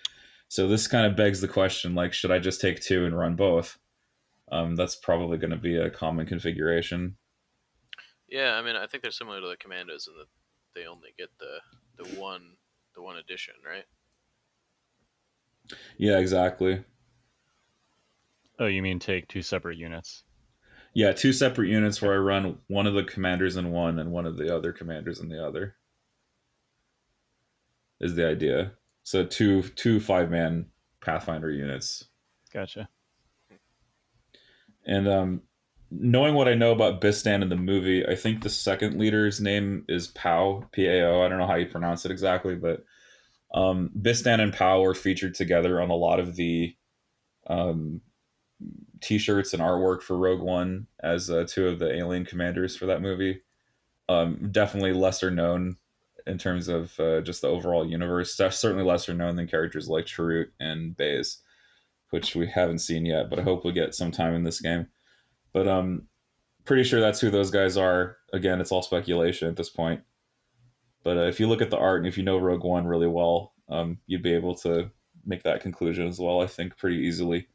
So this kind of begs the question: like, should I just take two and run both? Um, that's probably going to be a common configuration. yeah. I mean, I think they're similar to the commandos in that they only get the the one the one edition, right? Yeah, exactly. Oh, you mean take two separate units? Yeah, two separate units where I run one of the commanders in one and one of the other commanders in the other. Is the idea. So two two five man Pathfinder units. Gotcha. And um knowing what I know about Bistan in the movie, I think the second leader's name is Pao, P A O. I don't know how you pronounce it exactly, but um Bistan and Pao were featured together on a lot of the um t-shirts and artwork for Rogue One as uh, two of the alien commanders for that movie. Um, definitely lesser known in terms of uh, just the overall universe. Certainly lesser known than characters like Chirrut and Baze, which we haven't seen yet, but I hope we get some time in this game. But um, pretty sure that's who those guys are. Again, it's all speculation at this point. But uh, if you look at the art and if you know Rogue One really well, um, you'd be able to make that conclusion as well. I think pretty easily.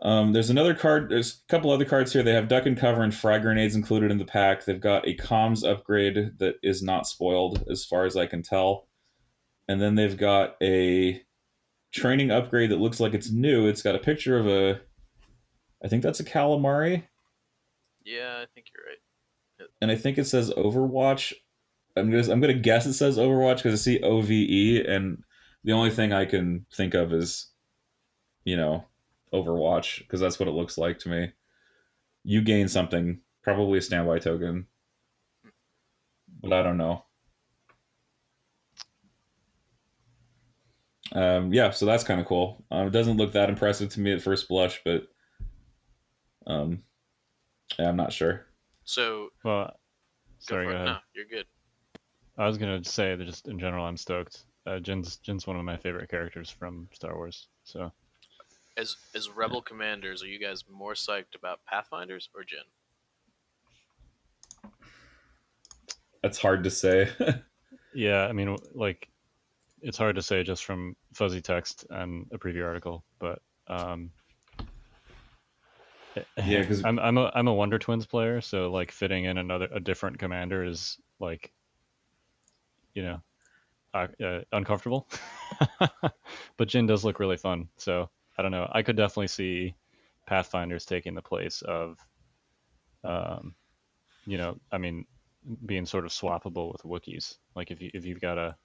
Um, there's another card. There's a couple other cards here. They have duck and cover and frag grenades included in the pack. They've got a comms upgrade that is not spoiled, as far as I can tell. And then they've got a training upgrade that looks like it's new. It's got a picture of a, I think that's a calamari, Yeah, I think you're right. and I think it says Overwatch. I'm gonna I'm gonna guess it says Overwatch because I see O V E, and the only thing I can think of is, you know, Overwatch because that's what it looks like to me. You gain something, probably a standby token, but I don't know. Um, yeah, so that's kind of cool. Um, it doesn't look that impressive to me at first blush, but um, yeah, I'm not sure. So Well, sorry, go go it. ahead. No, you're good. I was gonna say that just in general, I'm stoked. Uh, Jyn's Jyn's one of my favorite characters from Star Wars. So As as rebel commanders, are you guys more psyched about Pathfinders or Jyn? That's hard to say. yeah, I mean, like, it's hard to say just from fuzzy text and a preview article, but um, Yeah, 'cause- I'm I'm a I'm a Wonder Twins player, so like fitting in another a different commander is like, you know, uh, uh, uncomfortable. but Jyn does look really fun, so I don't know. I could definitely see Pathfinders taking the place of, um, you know, I mean, being sort of swappable with Wookiees. Like if you if you've got a,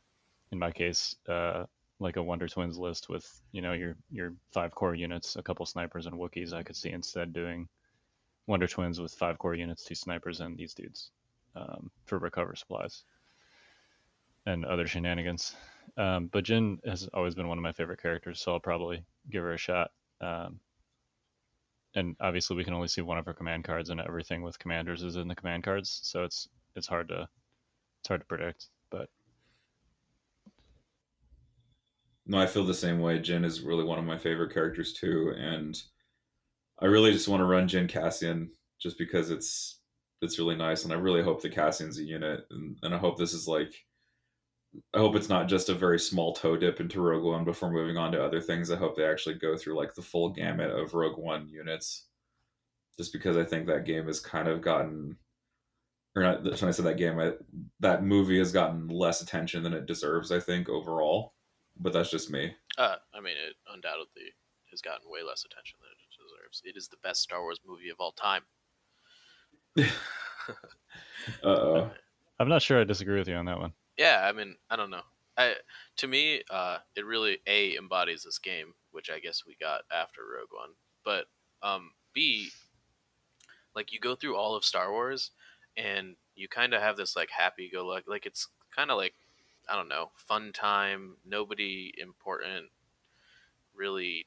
in my case, uh, like a Wonder Twins list with you know your your five core units, a couple snipers and Wookiees, I could see instead doing Wonder Twins with five core units, two snipers, and these dudes um, for recover supplies and other shenanigans. Um, but Jyn has always been one of my favorite characters, so I'll probably give her a shot. Um, and obviously, we can only see one of her command cards, and everything with commanders is in the command cards, so it's it's hard to it's hard to predict. But No, I feel the same way. Jyn is really one of my favorite characters too, and I really just want to run Jyn Cassian just because it's it's really nice, and I really hope that Cassian's a unit, and, and I hope this is like, I hope it's not just a very small toe dip into Rogue One before moving on to other things. I hope they actually go through like the full gamut of Rogue One units, just because I think that game has kind of gotten, or not. When I said that game, I, that movie has gotten less attention than it deserves. I think overall, but that's just me. Uh, I mean, it undoubtedly has gotten way less attention than it deserves. It is the best Star Wars movie of all time. Uh oh. I'm not sure I disagree with you on that one. Yeah, I mean, I don't know. I to me, uh, it really a embodies this game, which I guess we got after Rogue One. But um, b, like you go through all of Star Wars, and you kind of have this like happy go lucky, like it's kind of like I don't know, fun time. Nobody important really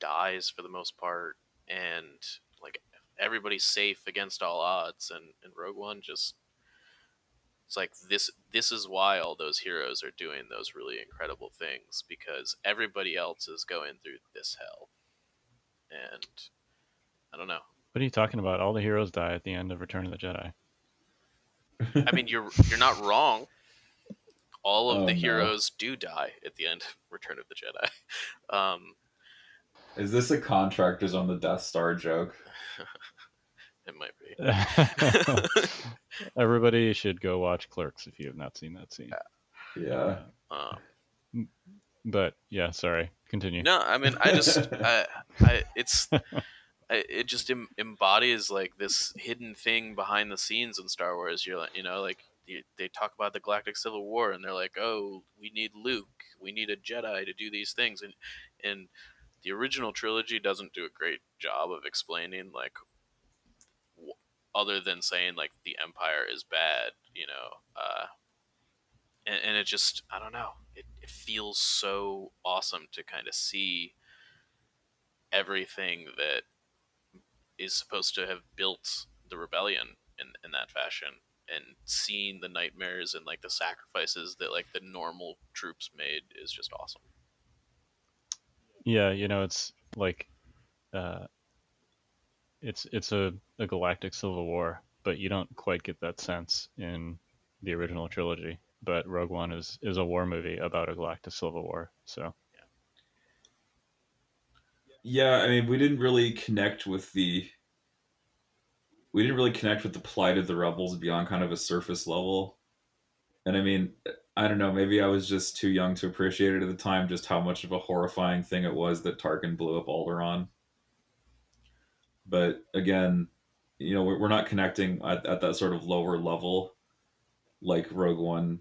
dies for the most part, and like everybody's safe against all odds. And and Rogue One just it's like this this is why all those heroes are doing those really incredible things because everybody else is going through this hell and i don't know What are you talking about? All the heroes die at the end of Return of the Jedi. i mean you're you're not wrong all of Oh, the no. heroes do die at the end of return of the jedi um Is this a contractors on the Death Star joke? it might be Everybody should go watch Clerks if you have not seen that scene. Yeah. um, But yeah, sorry. Continue. No, I mean, I just, I, I, it's, I, it just em- embodies like this hidden thing behind the scenes in Star Wars. You're like, you know, like you, they talk about the Galactic Civil War, and they're like, oh, we need Luke, we need a Jedi to do these things, and and the original trilogy doesn't do a great job of explaining like, w- other than saying like the Empire is bad, you know, uh, and, and it just I don't know. It, it feels so awesome to kind of see everything that is supposed to have built the rebellion in, in that fashion and seeing the nightmares and like the sacrifices that like the normal troops made is just awesome Yeah, you know, it's like uh it's it's a, a galactic civil war, but you don't quite get that sense in the original trilogy. But Rogue One is is a war movie about a galactic civil war. So Yeah, I mean, we didn't really connect with the. We didn't really connect with the plight of the rebels beyond kind of a surface level. And I mean, I don't know, maybe I was just too young to appreciate it at the time, just how much of a horrifying thing it was that Tarkin blew up Alderaan. But again, you know, we're we're not connecting at, at that sort of lower level like Rogue One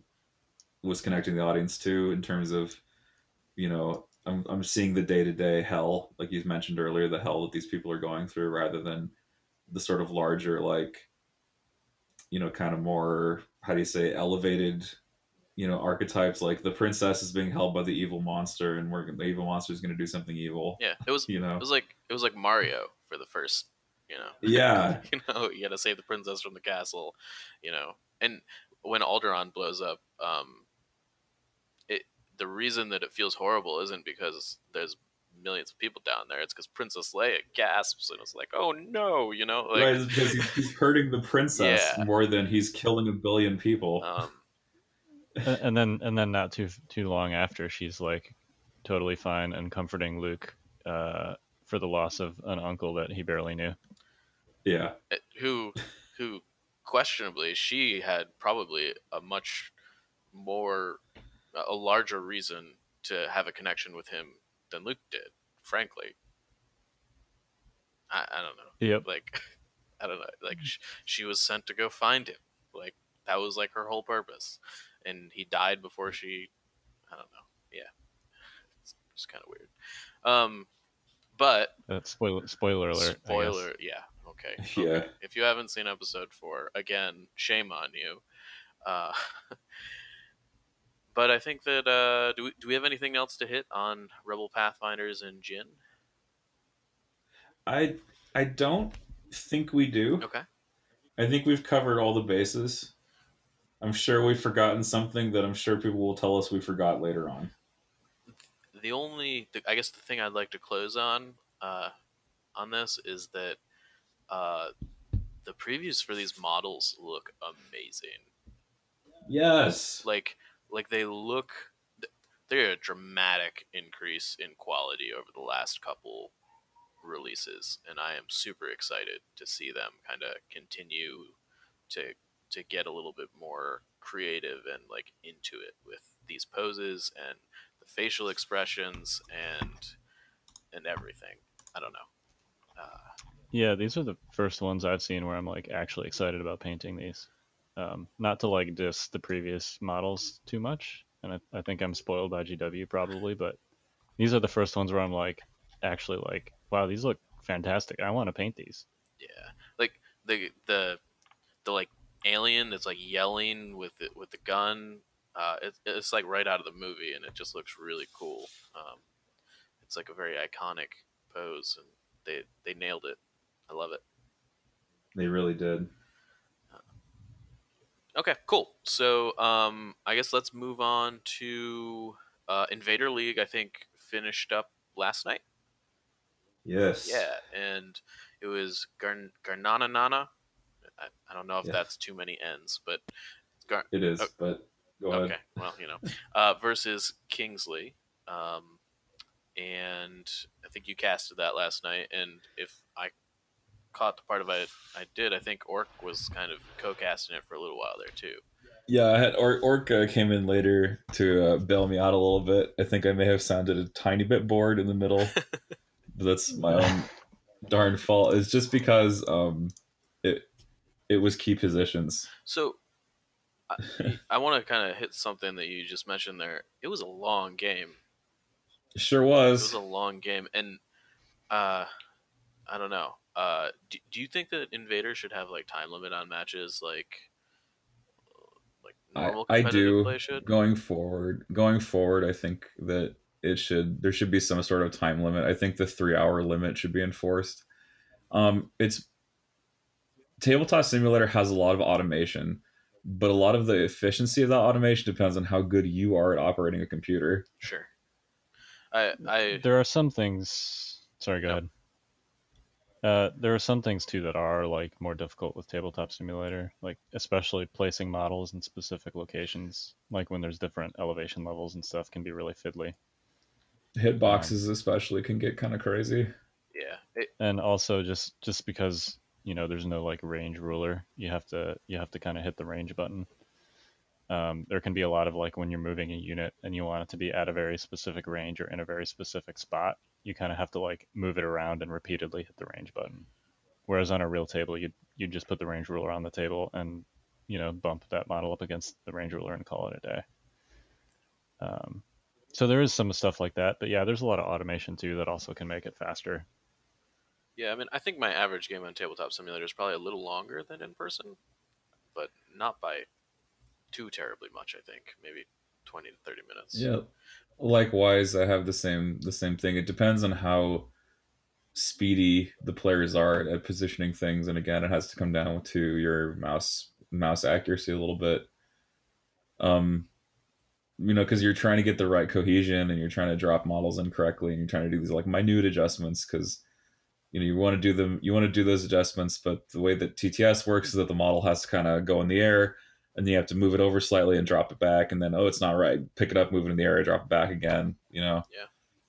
was connecting the audience to in terms of, you know, I'm, I'm seeing the day to day hell, like you mentioned earlier, the hell that these people are going through, rather than the sort of larger, like, you know, kind of more, how do you say, elevated, you know, archetypes. Like the princess is being held by the evil monster, and we're the evil monster is going to do something evil. yeah it was You know, it was like it was like mario for the first you know Yeah. you know you gotta save the princess from the castle you know and when alderaan blows up um it the reason that it feels horrible isn't because there's millions of people down there it's because princess leia gasps and it's like oh no you know like right? Because he's, he's hurting the princess Yeah. more than he's killing a billion people. um and and then and then not too too long after she's like totally fine and comforting Luke uh for the loss of an uncle that he barely knew. yeah, who who questionably she had probably a much more a larger reason to have a connection with him than Luke did frankly. I, I don't know. Yep. like I don't know. Like sh- she was sent to go find him. Like that was like her whole purpose. And he died before she I don't know. Yeah. It's just kind of weird. Um but That's spoiler spoiler alert. Spoiler, yeah. Okay. Yeah. okay. If you haven't seen episode four, again, shame on you. Uh, but I think that uh, do we do we have anything else to hit on Rebel Pathfinders and Jyn? I I don't think we do. Okay. I think we've covered all the bases. I'm sure we've forgotten something that I'm sure people will tell us we forgot later on. The only, I guess, the thing I'd like to close on uh, on this is that uh, the previews for these models look amazing. Yes. like like they look they're a dramatic increase in quality over the last couple releases, and I am super excited to see them kind of continue to to get a little bit more creative and like into it with these poses and facial expressions and and everything. I don't know. Uh, Yeah, these are the first ones I've seen where I'm like actually excited about painting these. Um, not to like diss the previous models too much, and I, I think I'm spoiled by GW probably, but these are the first ones where I'm like actually like, wow, these look fantastic. I want to paint these. yeah, like the the the like alien that's like yelling with it with the gun. Uh, it, it's like right out of the movie, and it just looks really cool. Um, it's like a very iconic pose, and they they nailed it. I love it. They really did. Okay, cool. So um, I guess let's move on to uh, Invader League. I think finished up last night. Yes. Yeah, and it was Garn Garnana Nana. I, I don't know if Yeah. that's too many N's, but Gar- It is, Oh. but go okay. Well, you know, uh, versus Kingsley, um, and I think you casted that last night. And if I caught the part of it I did, I think Orc was kind of co-casting it for a little while there too. Yeah, I had or- Orca came in later to uh, bail me out a little bit. I think I may have sounded a tiny bit bored in the middle. but that's my own darn fault. It's just because um, it it was key positions. So I, I want to kind of hit something that you just mentioned there. It was a long game. Sure was. It was. a long game, and uh, I don't know. Uh, do, do you think that Invader should have like time limit on matches, like like I, normal I competitive do play should? going forward. Going forward, I think that it should there should be some sort of time limit. I think the three hour limit should be enforced. Um, it's tabletop simulator has a lot of automation, but a lot of the efficiency of that automation depends on how good you are at operating a computer. Sure. I I There are some things. Sorry, go Yep. ahead. Uh, there are some things too that are like more difficult with tabletop simulator, like especially placing models in specific locations, like when there's different elevation levels and stuff, can be really fiddly. Hitboxes especially can get kind of crazy. yeah. It, and also just just because you know there's no like range ruler. You have to you have to kind of hit the range button. Um, there can be a lot of like when you're moving a unit and you want it to be at a very specific range or in a very specific spot you kind of have to like move it around and repeatedly hit the range button. Whereas on a real table you'd you'd just put the range ruler on the table and you know bump that model up against the range ruler and call it a day. Um, so there is some stuff like that but yeah there's a lot of automation too that also can make it faster yeah. I mean, I think my average game on Tabletop Simulator is probably a little longer than in person, but not by too terribly much. I think maybe twenty to thirty minutes. Yeah. Likewise, I have the same the same thing. It depends on how speedy the players are at positioning things, and again, it has to come down to your mouse mouse accuracy a little bit. Um, you know, because you're trying to get the right cohesion, and you're trying to drop models incorrectly, and you're trying to do these like minute adjustments because you know you want to do them you want to do those adjustments but the way that tts works is that the model has to kind of go in the air and then you have to move it over slightly and drop it back and then oh it's not right pick it up move it in the air drop it back again you know Yeah.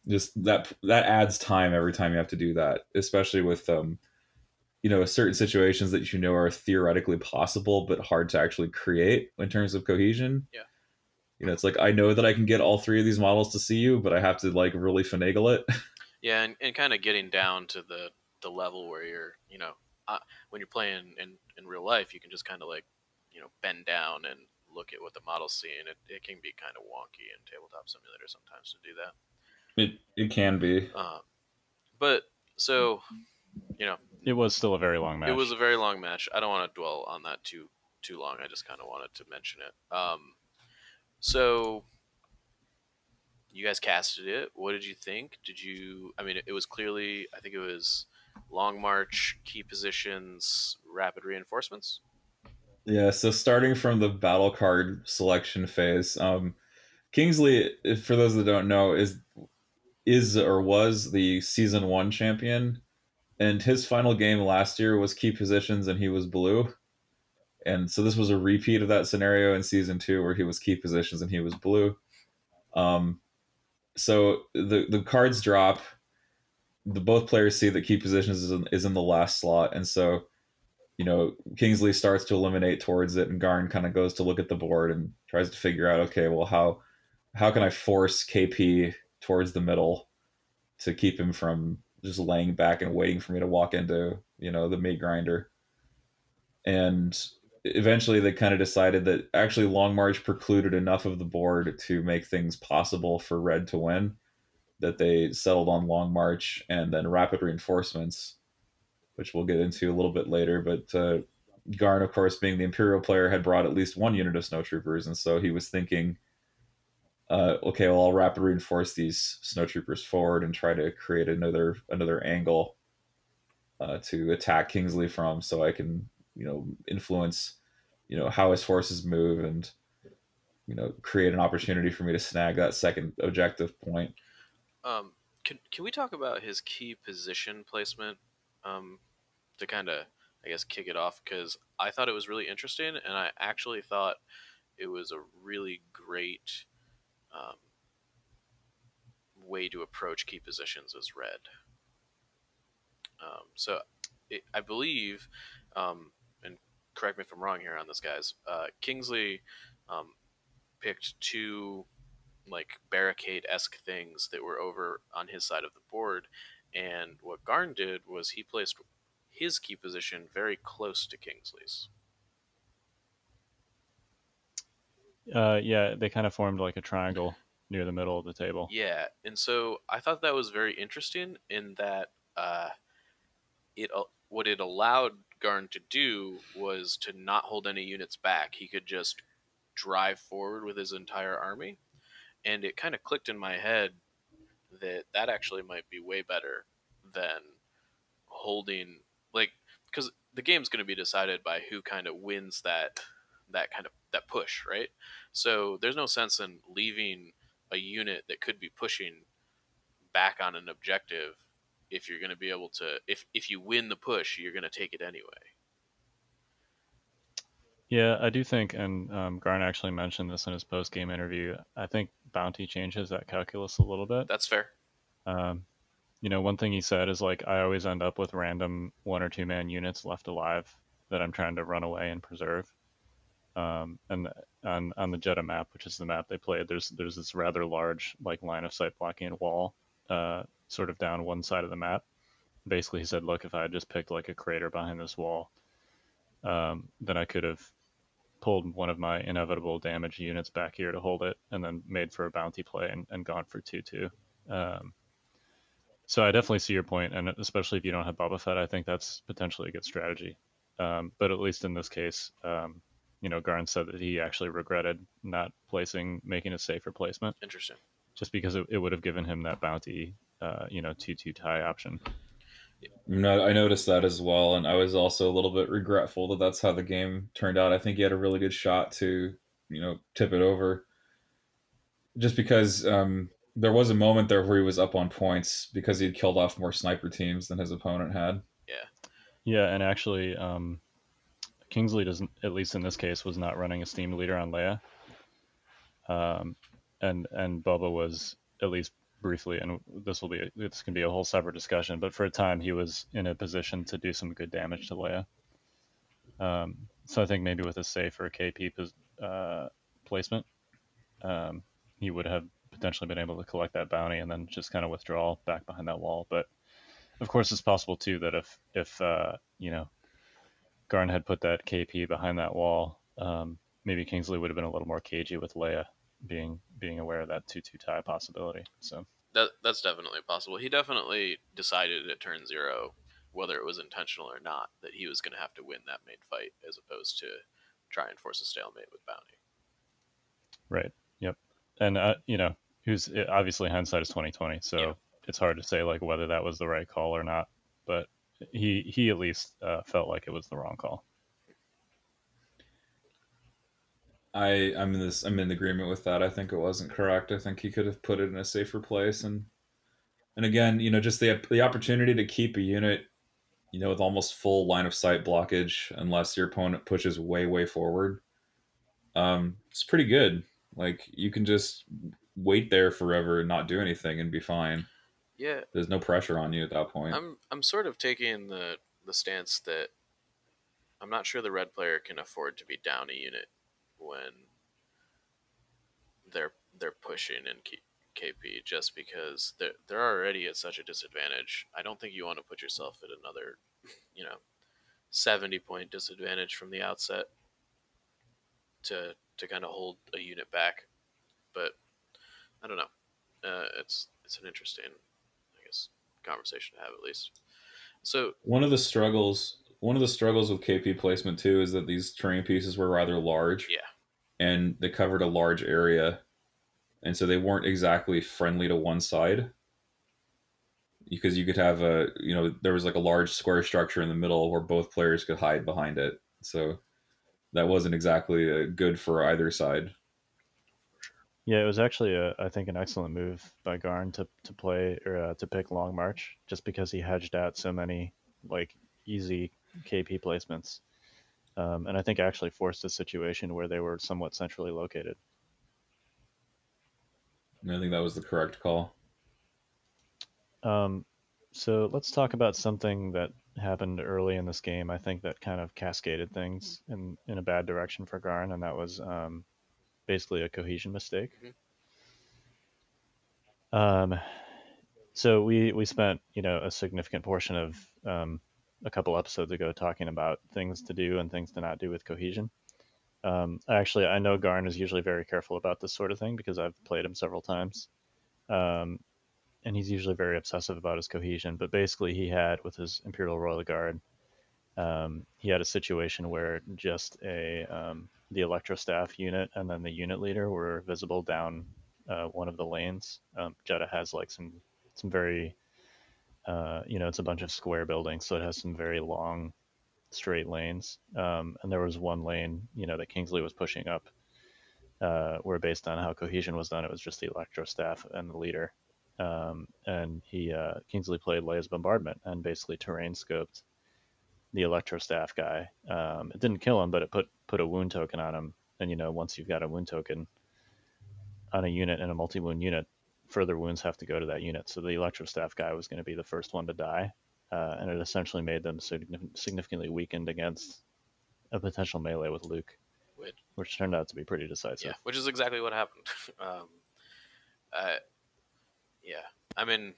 just that that adds time every time you have to do that especially with um you know certain situations that you know are theoretically possible but hard to actually create in terms of cohesion Yeah. you know it's like i know that i can get all three of these models to see you but i have to like really finagle it Yeah, and, and kind of getting down to the the level where you're, you know, uh, when you're playing in in real life, you can just kind of like, you know, bend down and look at what the model's seeing. It it can be kind of wonky in tabletop simulator sometimes to do that. it it can be Um, but so, you know, it was still a very long match it was a very long match. I don't want to dwell on that too too long. I just kind of wanted to mention it. Um, so you guys casted it. What did you think? Did you? I mean, it was clearly. I think it was long march, key positions, rapid reinforcements. Yeah, so starting from the battle card selection phase, um, Kingsley, for those that don't know, is is or was the season one champion, and his final game last year was key positions, and he was blue, and so this was a repeat of that scenario in season two where he was key positions and he was blue. Um, so the the cards drop. the both players see that key positions is in, is in the last slot, and so you know Kingsley starts to eliminate towards it, and Garn kind of goes to look at the board and tries to figure out, okay, well how how can I force KP towards the middle to keep him from just laying back and waiting for me to walk into you know the meat grinder, and eventually they kind of decided that actually long march precluded enough of the board to make things possible for red to win that they settled on Long March and then Rapid Reinforcements, which we'll get into a little bit later. But uh, Garn, of course, being the Imperial player, had brought at least one unit of snowtroopers, and so he was thinking, uh, okay, well, I'll rapid reinforce these snowtroopers forward and try to create another another angle uh, to attack Kingsley from, so I can, you know, influence, you know, how his forces move and, you know, create an opportunity for me to snag that second objective point. Um, can can we talk about his key position placement? Um, to kind of, I guess, kick it off because I thought it was really interesting, and I actually thought it was a really great um, way to approach key positions as red. Um, so, it, I believe, um, correct me if I'm wrong here on this, guys. Uh, Kingsley um, picked two like barricade esque things that were over on his side of the board. And what Garn did was he placed his key position very close to Kingsley's. Uh, yeah, they kind of formed like a triangle near the middle of the table. Yeah, and so I thought that was very interesting in that uh, it uh, what it allowed Garn to do was to not hold any units back. He could just drive forward with his entire army and it kind of clicked in my head that that actually might be way better than holding like because the game's going to be decided by who kind of wins that that kind of that push right so there's no sense in leaving a unit that could be pushing back on an objective if you're going to be able to if if you win the push you're going to take it anyway yeah, I do think, and um, Garn actually mentioned this in his post game interview. I think bounty changes that calculus a little bit. That's fair. Um, you know, one thing he said is like, I always end up with random one or two man units left alive that I'm trying to run away and preserve. Um, and on on the Jedha map, which is the map they played, there's there's this rather large like line of sight blocking wall, uh, sort of down one side of the map. Basically, he said, look, if I had just picked like a crater behind this wall, um, then I could have pulled one of my inevitable damage units back here to hold it, and then made for a bounty play and, and gone for two two. Um, so I definitely see your point, and especially if you don't have Boba Fett, I think that's potentially a good strategy. Um, but at least in this case, um, you know, Garn said that he actually regretted not placing, making a safer placement. Interesting. Just because it, it would have given him that bounty, uh, you know, two two tie option. No, I noticed that as well, and I was also a little bit regretful that that's how the game turned out. I think he had a really good shot to, you know, tip it over. Just because um, there was a moment there where he was up on points because he had killed off more sniper teams than his opponent had. Yeah. Yeah, and actually, um, Kingsley doesn't, at least in this case, was not running a steam leader on Leia. Um, and and Boba was at least briefly, and this will be this can be a whole separate discussion. But for a time, he was in a position to do some good damage to Leia. Um, so I think maybe with a safer KP uh, placement, um, he would have potentially been able to collect that bounty and then just kind of withdraw back behind that wall. But of course, it's possible too that if if uh, you know Garn had put that KP behind that wall, um, maybe Kingsley would have been a little more cagey with Leia being being aware of that two two tie possibility. So that that's definitely possible. He definitely decided at turn zero, whether it was intentional or not, that he was going to have to win that main fight as opposed to try and force a stalemate with bounty. Right. Yep. And uh, you know, who's obviously hindsight is twenty twenty, so yeah. it's hard to say like whether that was the right call or not. But he he at least uh, felt like it was the wrong call. I I'm in this I'm in agreement with that. I think it wasn't correct. I think he could have put it in a safer place and and again, you know, just the the opportunity to keep a unit, you know, with almost full line of sight blockage unless your opponent pushes way way forward. Um, it's pretty good. Like you can just wait there forever and not do anything and be fine. Yeah, There's no pressure on you at that point. I'm I'm sort of taking the the stance that I'm not sure the red player can afford to be down a unit when they're they're pushing in KP just because they're they're already at such a disadvantage. I don't think you want to put yourself at another, you know, seventy point disadvantage from the outset to to kind of hold a unit back. But I don't know. Uh, it's it's an interesting, I guess, conversation to have at least. So one of the struggles one of the struggles with KP placement too is that these terrain pieces were rather large. Yeah. And they covered a large area. And so they weren't exactly friendly to one side. Because you could have a you know, there was like a large square structure in the middle where both players could hide behind it. So that wasn't exactly uh, good for either side. Yeah, it was actually, a, I think, an excellent move by Garn to, to play or uh, to pick Long March, just because he hedged out so many like easy KP placements, um, and I think actually forced a situation where they were somewhat centrally located. And I think that was the correct call. Um, so let's talk about something that happened early in this game. I think that kind of cascaded things in in a bad direction for Garn, and that was um, basically a cohesion mistake. Um, so we we spent you know a significant portion of um, a couple episodes ago talking about things to do and things to not do with cohesion. Um, actually, I know Garn is usually very careful about this sort of thing because I've played him several times. Um, and he's usually very obsessive about his cohesion. But basically, he had with his Imperial Royal Guard, um, he had a situation where just a um, the Electro Staff unit and then the unit leader were visible down uh, one of the lanes. Um, Jedha has like some some very uh, you know it's a bunch of square buildings, so it has some very long straight lanes. Um, and there was one lane you know that Kingsley was pushing up. Uh, where based on how cohesion was done, it was just the electro staff and the leader um, and he uh, Kingsley played Leia's bombardment and basically terrain scoped the electro staff guy. Um, it didn't kill him, but it put put a wound token on him. And you know, once you've got a wound token on a unit and a multi wound unit, further wounds have to go to that unit. So the electro staff guy was going to be the first one to die, uh, and it essentially made them significantly weakened against a potential melee with Luke, which, which turned out to be pretty decisive. Yeah, which is exactly what happened. um, uh, yeah, I mean,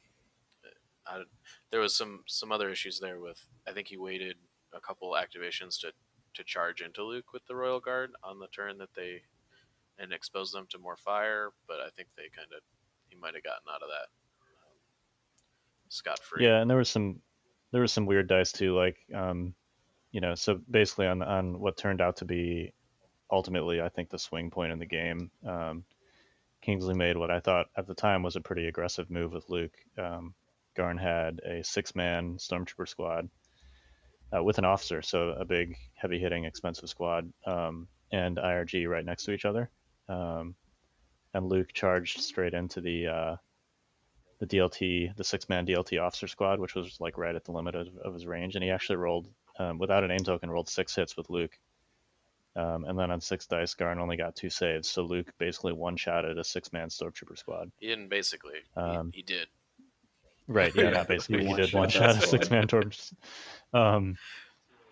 I, there was some some other issues there with. I think he waited a couple activations to to charge into Luke with the Royal Guard on the turn that they and expose them to more fire, but I think they kind of he might have gotten out of that um, scot free. Yeah, and there was some there was some weird dice too, like um, you know, so basically on on what turned out to be ultimately I think the swing point in the game. Um, Kingsley made what I thought at the time was a pretty aggressive move with Luke. Um, Garn had a six-man stormtrooper squad uh, with an officer, so a big, heavy-hitting, expensive squad, um, and IRG right next to each other. Um, and Luke charged straight into the uh, the DLT, the six-man DLT officer squad, which was like right at the limit of, of his range, and he actually rolled um, without an aim token, rolled six hits with Luke. Um, and then on six dice, Garn only got two saves. So Luke basically one shot at a six man Stormtrooper squad. He didn't basically. Um, he, he, did. Right. Yeah. not basically. he, did one shot at six man torch. Um,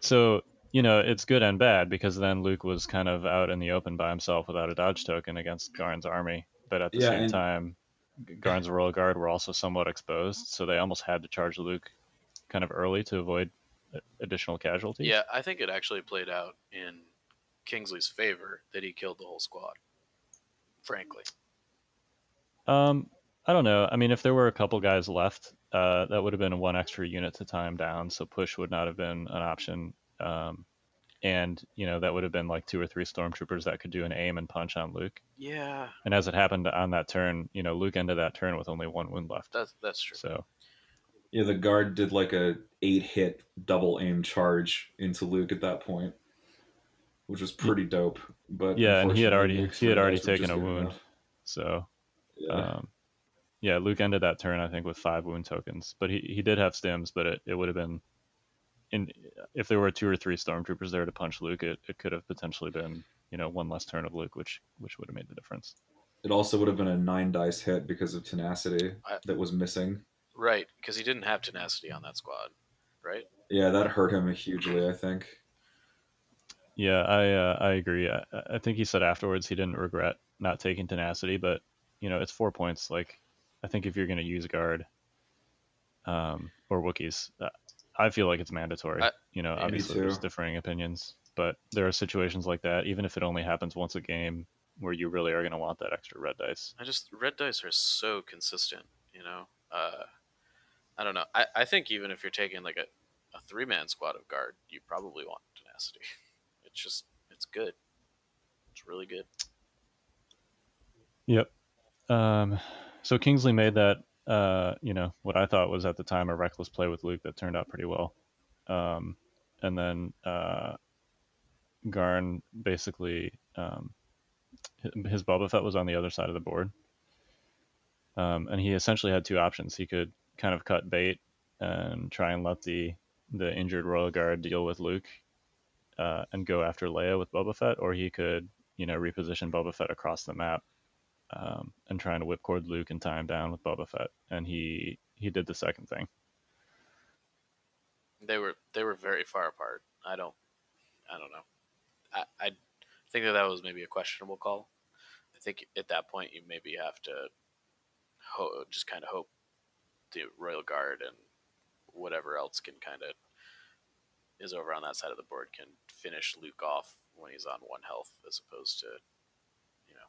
so you know it's good and bad because then Luke was kind of out in the open by himself without a dodge token against Garn's army. But at the yeah, same and... time, Garn's royal guard were also somewhat exposed, so they almost had to charge Luke kind of early to avoid additional casualties. Yeah, I think it actually played out in Kingsley's favor that he killed the whole squad. Frankly. Um, I don't know. I mean, if there were a couple guys left, uh, that would have been one extra unit to time down, so push would not have been an option. Um, and you know that would have been like two or three stormtroopers that could do an aim and punch on Luke. Yeah. And as it happened on that turn, you know, Luke ended that turn with only one wound left. That's that's true. So. Yeah, the guard did like a eight hit double aim charge into Luke at that point which was pretty dope. But yeah, and he had already he had already taken a wound, enough. so yeah. Um, yeah, Luke ended that turn I think with five wound tokens, but he, he did have stims, but it, it would have been in if there were two or three stormtroopers there to punch Luke, it, it could have potentially been you know one less turn of Luke, which which would have made the difference. It also would have been a nine dice hit because of tenacity I, that was missing. Right, because he didn't have tenacity on that squad, right? Yeah, that hurt him hugely. I think. Yeah, I uh, I agree. I, I think he said afterwards he didn't regret not taking tenacity, but you know it's four points. Like I think if you're going to use guard um, or Wookiees, uh, I feel like it's mandatory. I- you know, obviously there's differing opinions, but there are situations like that, even if it only happens once a game, where you really are going to want that extra red dice. I just red dice are so consistent, you know. Uh, I don't know. I, I think even if you're taking like a, a three man squad of guard, you probably want tenacity. It's just it's good. It's really good. Yep. Um, so Kingsley made that, uh, you know, what I thought was at the time a reckless play with Luke that turned out pretty well. Um, and then uh, Garn basically, um, his Boba Fett was on the other side of the board. Um, and he essentially had two options. He could kind of cut bait and try and let the the injured Royal Guard deal with Luke uh, and go after Leia with Boba Fett, or he could, you know, reposition Boba Fett across the map um, and trying to whipcord Luke and tie him down with Boba Fett, and he he did the second thing. They were they were very far apart. I don't I don't know. I I think that that was maybe a questionable call. I think at that point you maybe have to ho- just kind of hope the Royal Guard and whatever else can kind of is over on that side of the board can finish Luke off when he's on one health, as opposed to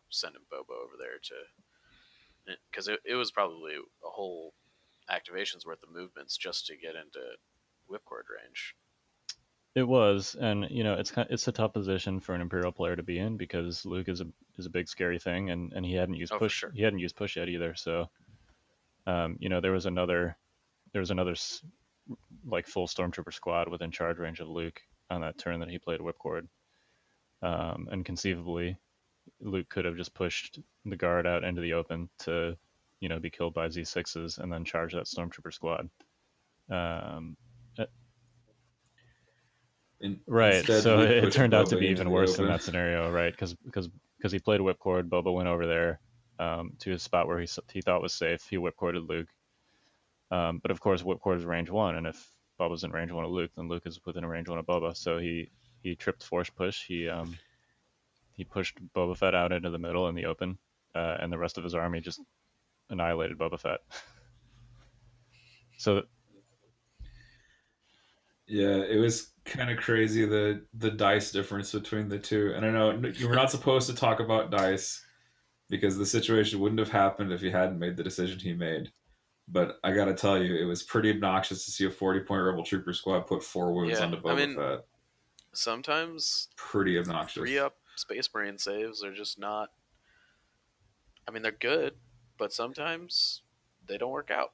sending Bobo over there to because it, it was probably a whole activation's worth of movements just to get into whipcord range. It was, and you know, it's it's a tough position for an Imperial player to be in because Luke is a is a big scary thing, and and he hadn't used Oh, push sure. he hadn't used push yet either. So, um, you know, there was another there was another like full stormtrooper squad within charge range of Luke on that turn that he played whipcord, um, and conceivably, Luke could have just pushed the guard out into the open to, you know, be killed by Z6s and then charge that stormtrooper squad. Um, In- Right. so it, pushed turned out to be even worse in that scenario, right? Because because because he played whipcord, Boba went over there um, to a spot where he he thought was safe. He whipcorded Luke, um, but of course whipcord is range one, and if Boba's in range one of Luke, then Luke is within a range one of Boba. So he he tripped force push. He um he pushed Boba Fett out into the middle in the open, uh, and the rest of his army just annihilated Boba Fett. so Yeah, it was kind of crazy the the dice difference between the two. And I know you were not supposed to talk about dice because the situation wouldn't have happened if he hadn't made the decision he made. But I gotta tell you, it was pretty obnoxious to see a forty point rebel trooper squad put four wounds Yeah, onto I Boba mean- Fett. Sometimes Pretty obnoxious. free up space marine saves are just not. I mean, they're good, but sometimes they don't work out.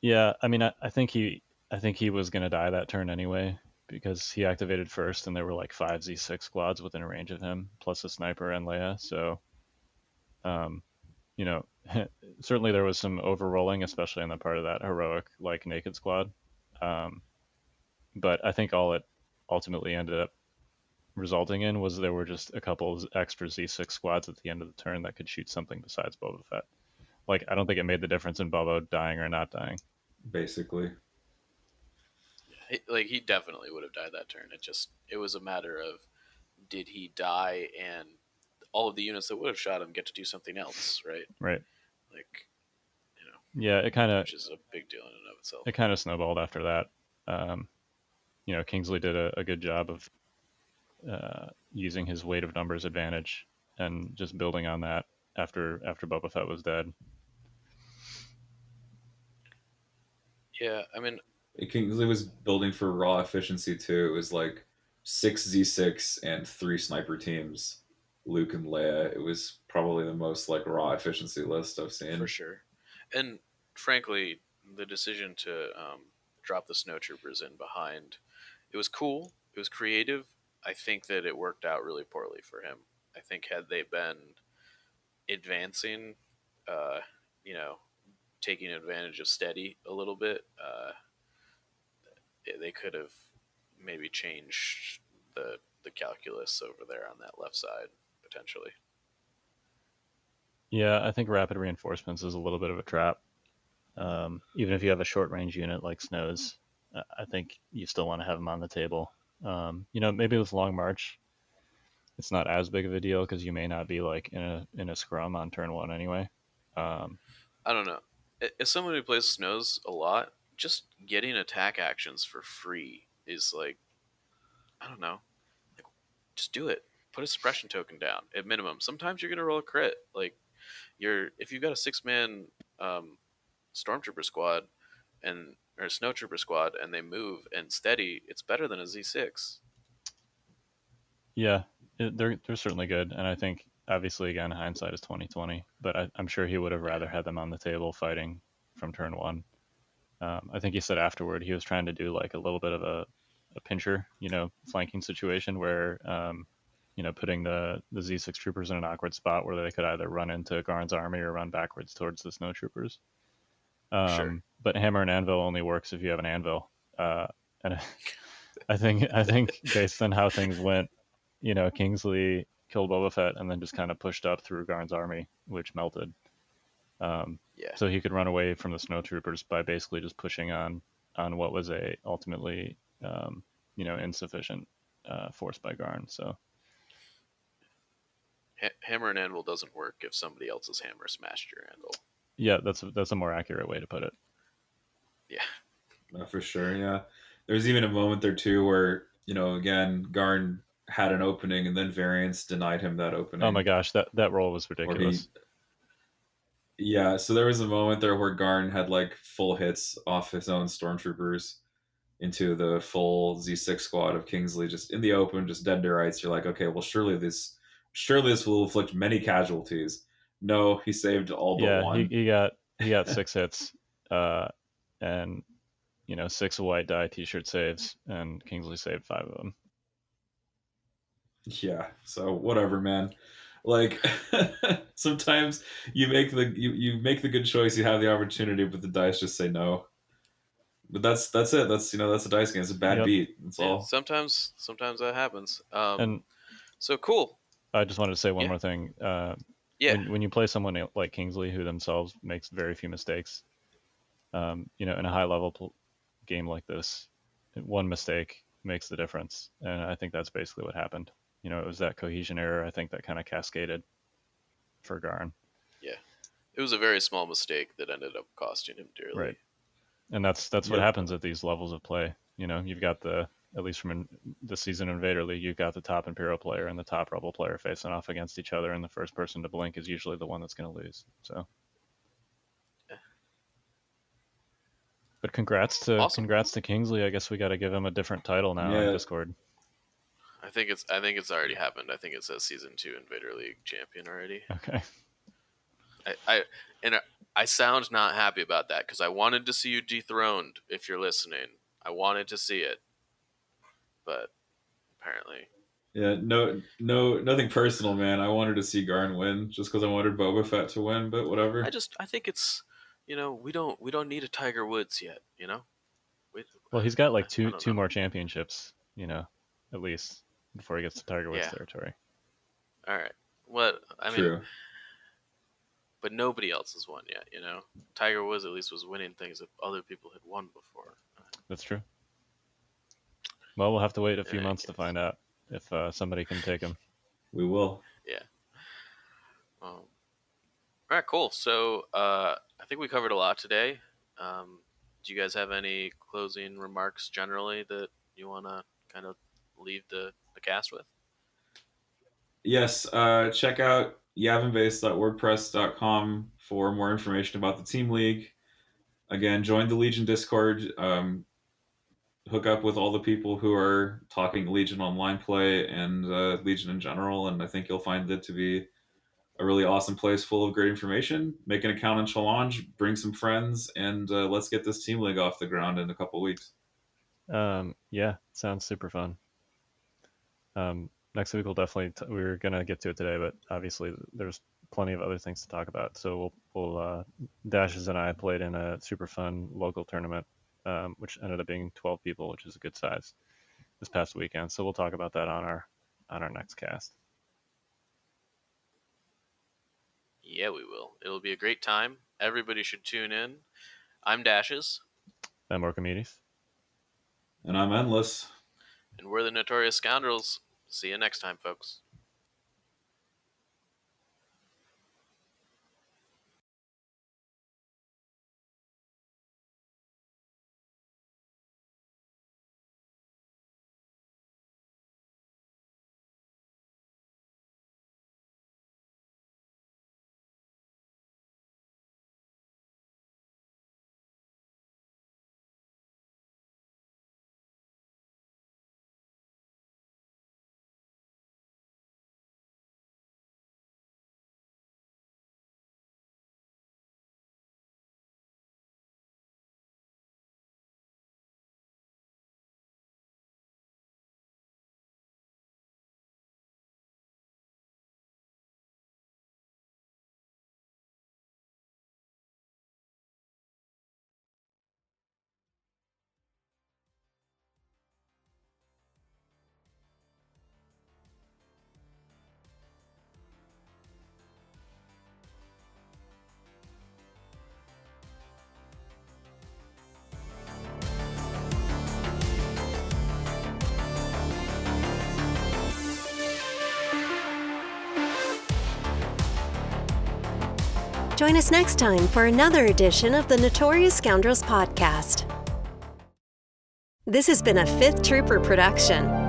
Yeah, I mean, I, I think he, I think he was gonna die that turn anyway because he activated first, and there were like five Z6 squads within a range of him, plus a sniper and Leia. So, um, you know, certainly there was some overrolling, especially on the part of that heroic like naked squad. Um, but I think all it ultimately ended up resulting in was there were just a couple of extra Z6 squads at the end of the turn that could shoot something besides Boba Fett. Like, I don't think it made the difference in Bobo dying or not dying. basically. He- Like he definitely would have died that turn. It just it was a matter of did he die and all of the units that would have shot him get to do something else, right? Right. Like you know, Yeah, it kind of which is a big deal in and of itself. it kind of snowballed after that. Um, you know, Kingsley did a, a good job of uh, using his weight of numbers advantage and just building on that after after Boba Fett was dead. Yeah, I mean, It Kingsley was building for raw efficiency too. It was like six Z6 and three sniper teams, Luke and Leia. It was probably the most like raw efficiency list I've seen. for sure. And frankly, the decision to um, drop the snowtroopers in behind, it was cool. It was creative. I think that it worked out really poorly for him. I think had they been advancing, uh, you know, taking advantage of steady a little bit, uh, they- could have maybe changed the the calculus over there on that left side potentially. Yeah, I think rapid reinforcements is a little bit of a trap. Um, even if you have a short range unit like Snows, I think you still want to have him on the table. Um, you know, maybe with Long March, it's not as big of a deal because you may not be like in a in a scrum on turn one anyway. Um, I don't know. As someone who plays Snows a lot, just getting attack actions for free is like, I don't know, like, just do it. Put a suppression token down at minimum. Sometimes you're gonna roll a crit. Like, you're if you've got a six man um, stormtrooper squad and or a snowtrooper squad and they move and steady, it's better than a Z6. Yeah, they're they're certainly good, and I think obviously again hindsight is twenty twenty, but I, am sure he would have rather had them on the table fighting from turn one. Um, I think he said afterward he was trying to do like a little bit of a, a pincher, you know, flanking situation where um, you know putting the the Z6 troopers in an awkward spot where they could either run into Garn's army or run backwards towards the snow troopers. Um, sure. But hammer and anvil only works if you have an anvil, uh, and I think I think based on how things went, you know, Kingsley killed Boba Fett and then just kind of pushed up through Garn's army, which melted. Um, yeah. So he could run away from the snowtroopers by basically just pushing on on what was a ultimately, um, you know, insufficient uh, force by Garn. So. hammer and anvil doesn't work if somebody else's hammer smashed your anvil. Yeah, that's a, that's a more accurate way to put it. Yeah, no, for sure. Yeah, there's even a moment there too where you know again Garn had an opening and then Variance denied him that opening. Oh my gosh, that that roll was ridiculous. He, yeah, so there was a moment there where Garn had like full hits off his own stormtroopers into the full Z6 squad of Kingsley just in the open, just dead to rights. You're like, okay, well surely this surely this will inflict many casualties. No, he saved all but yeah, one. He, he got he got six hits, uh, and you know six white die T-shirt saves, and Kingsley saved five of them. Yeah, so whatever, man. Like sometimes you make the you, you make the good choice, you have the opportunity, but the dice just say no. But that's that's it. That's you know that's a dice game. It's a bad yep. beat. That's yeah, all. Sometimes sometimes that happens. Um, and so cool. I just wanted to say one yeah. more thing. Uh, yeah. When, when, you play someone like Kingsley, who themselves makes very few mistakes, um, you know, in a high level pl- game like this, one mistake makes the difference, and I think that's basically what happened. You know, it was that cohesion error. I think that kind of cascaded for Garn. Yeah, it was a very small mistake that ended up costing him dearly. Right, and that's that's what happens at these levels of play. You know, you've got the at least from the season Invader League, you've got the top Imperial player and the top Rebel player facing off against each other, and the first person to blink is usually the one that's going to lose. So, but congrats to awesome. congrats to Kingsley. I guess we got to give him a different title now yeah. on Discord. I think it's I think it's already happened. I think it says season two Invader League champion already. Okay. I, I and I sound not happy about that because I wanted to see you dethroned. If you're listening, I wanted to see it but apparently. Yeah, no, no, nothing personal, man. I wanted to see Garn win just because I wanted Boba Fett to win, but whatever. I just, I think it's, you know, we don't, we don't need a Tiger Woods yet, you know. We, well, he's got like two, two know. more championships, you know, at least before he gets to Tiger Woods yeah. territory. All right. What I mean, True. but nobody else has won yet. You know, Tiger Woods at least was winning things that other people had won before. That's true. Well, we'll have to wait a few yeah, months to find out if uh, somebody can take him. We will. Yeah. Um, all right, cool. So uh, I think we covered a lot today. Um, do you guys have any closing remarks generally that you want to kind of leave the, the cast with? Yes. Uh, check out yavinbase.wordpress.com for more information about the team league. Again, join the Legion Discord. Um, hook up with all the people who are talking Legion online play and uh, Legion in general, and I think you'll find it to be a really awesome place full of great information. Make an account in Challonge, bring some friends, and uh, let's get this team league off the ground in a couple weeks. Um, yeah, sounds super fun. Um, next week we'll definitely t- we are gonna get to it today, but obviously there's plenty of other things to talk about. So we'll, we'll uh, Dashz and I played in a super fun local tournament um, which ended up being 12 people, which is a good size this past weekend. So we'll talk about that on our on our next cast. Yeah, we will. It'll be a great time. Everybody should tune in. I'm Dashz, I'm Orkimedes. And I'm Endless. and we're the Notorious Scoundrels. See you next time, folks. Join us next time for another edition of the Notorious Scoundrels podcast. This has been a Fifth Trooper production.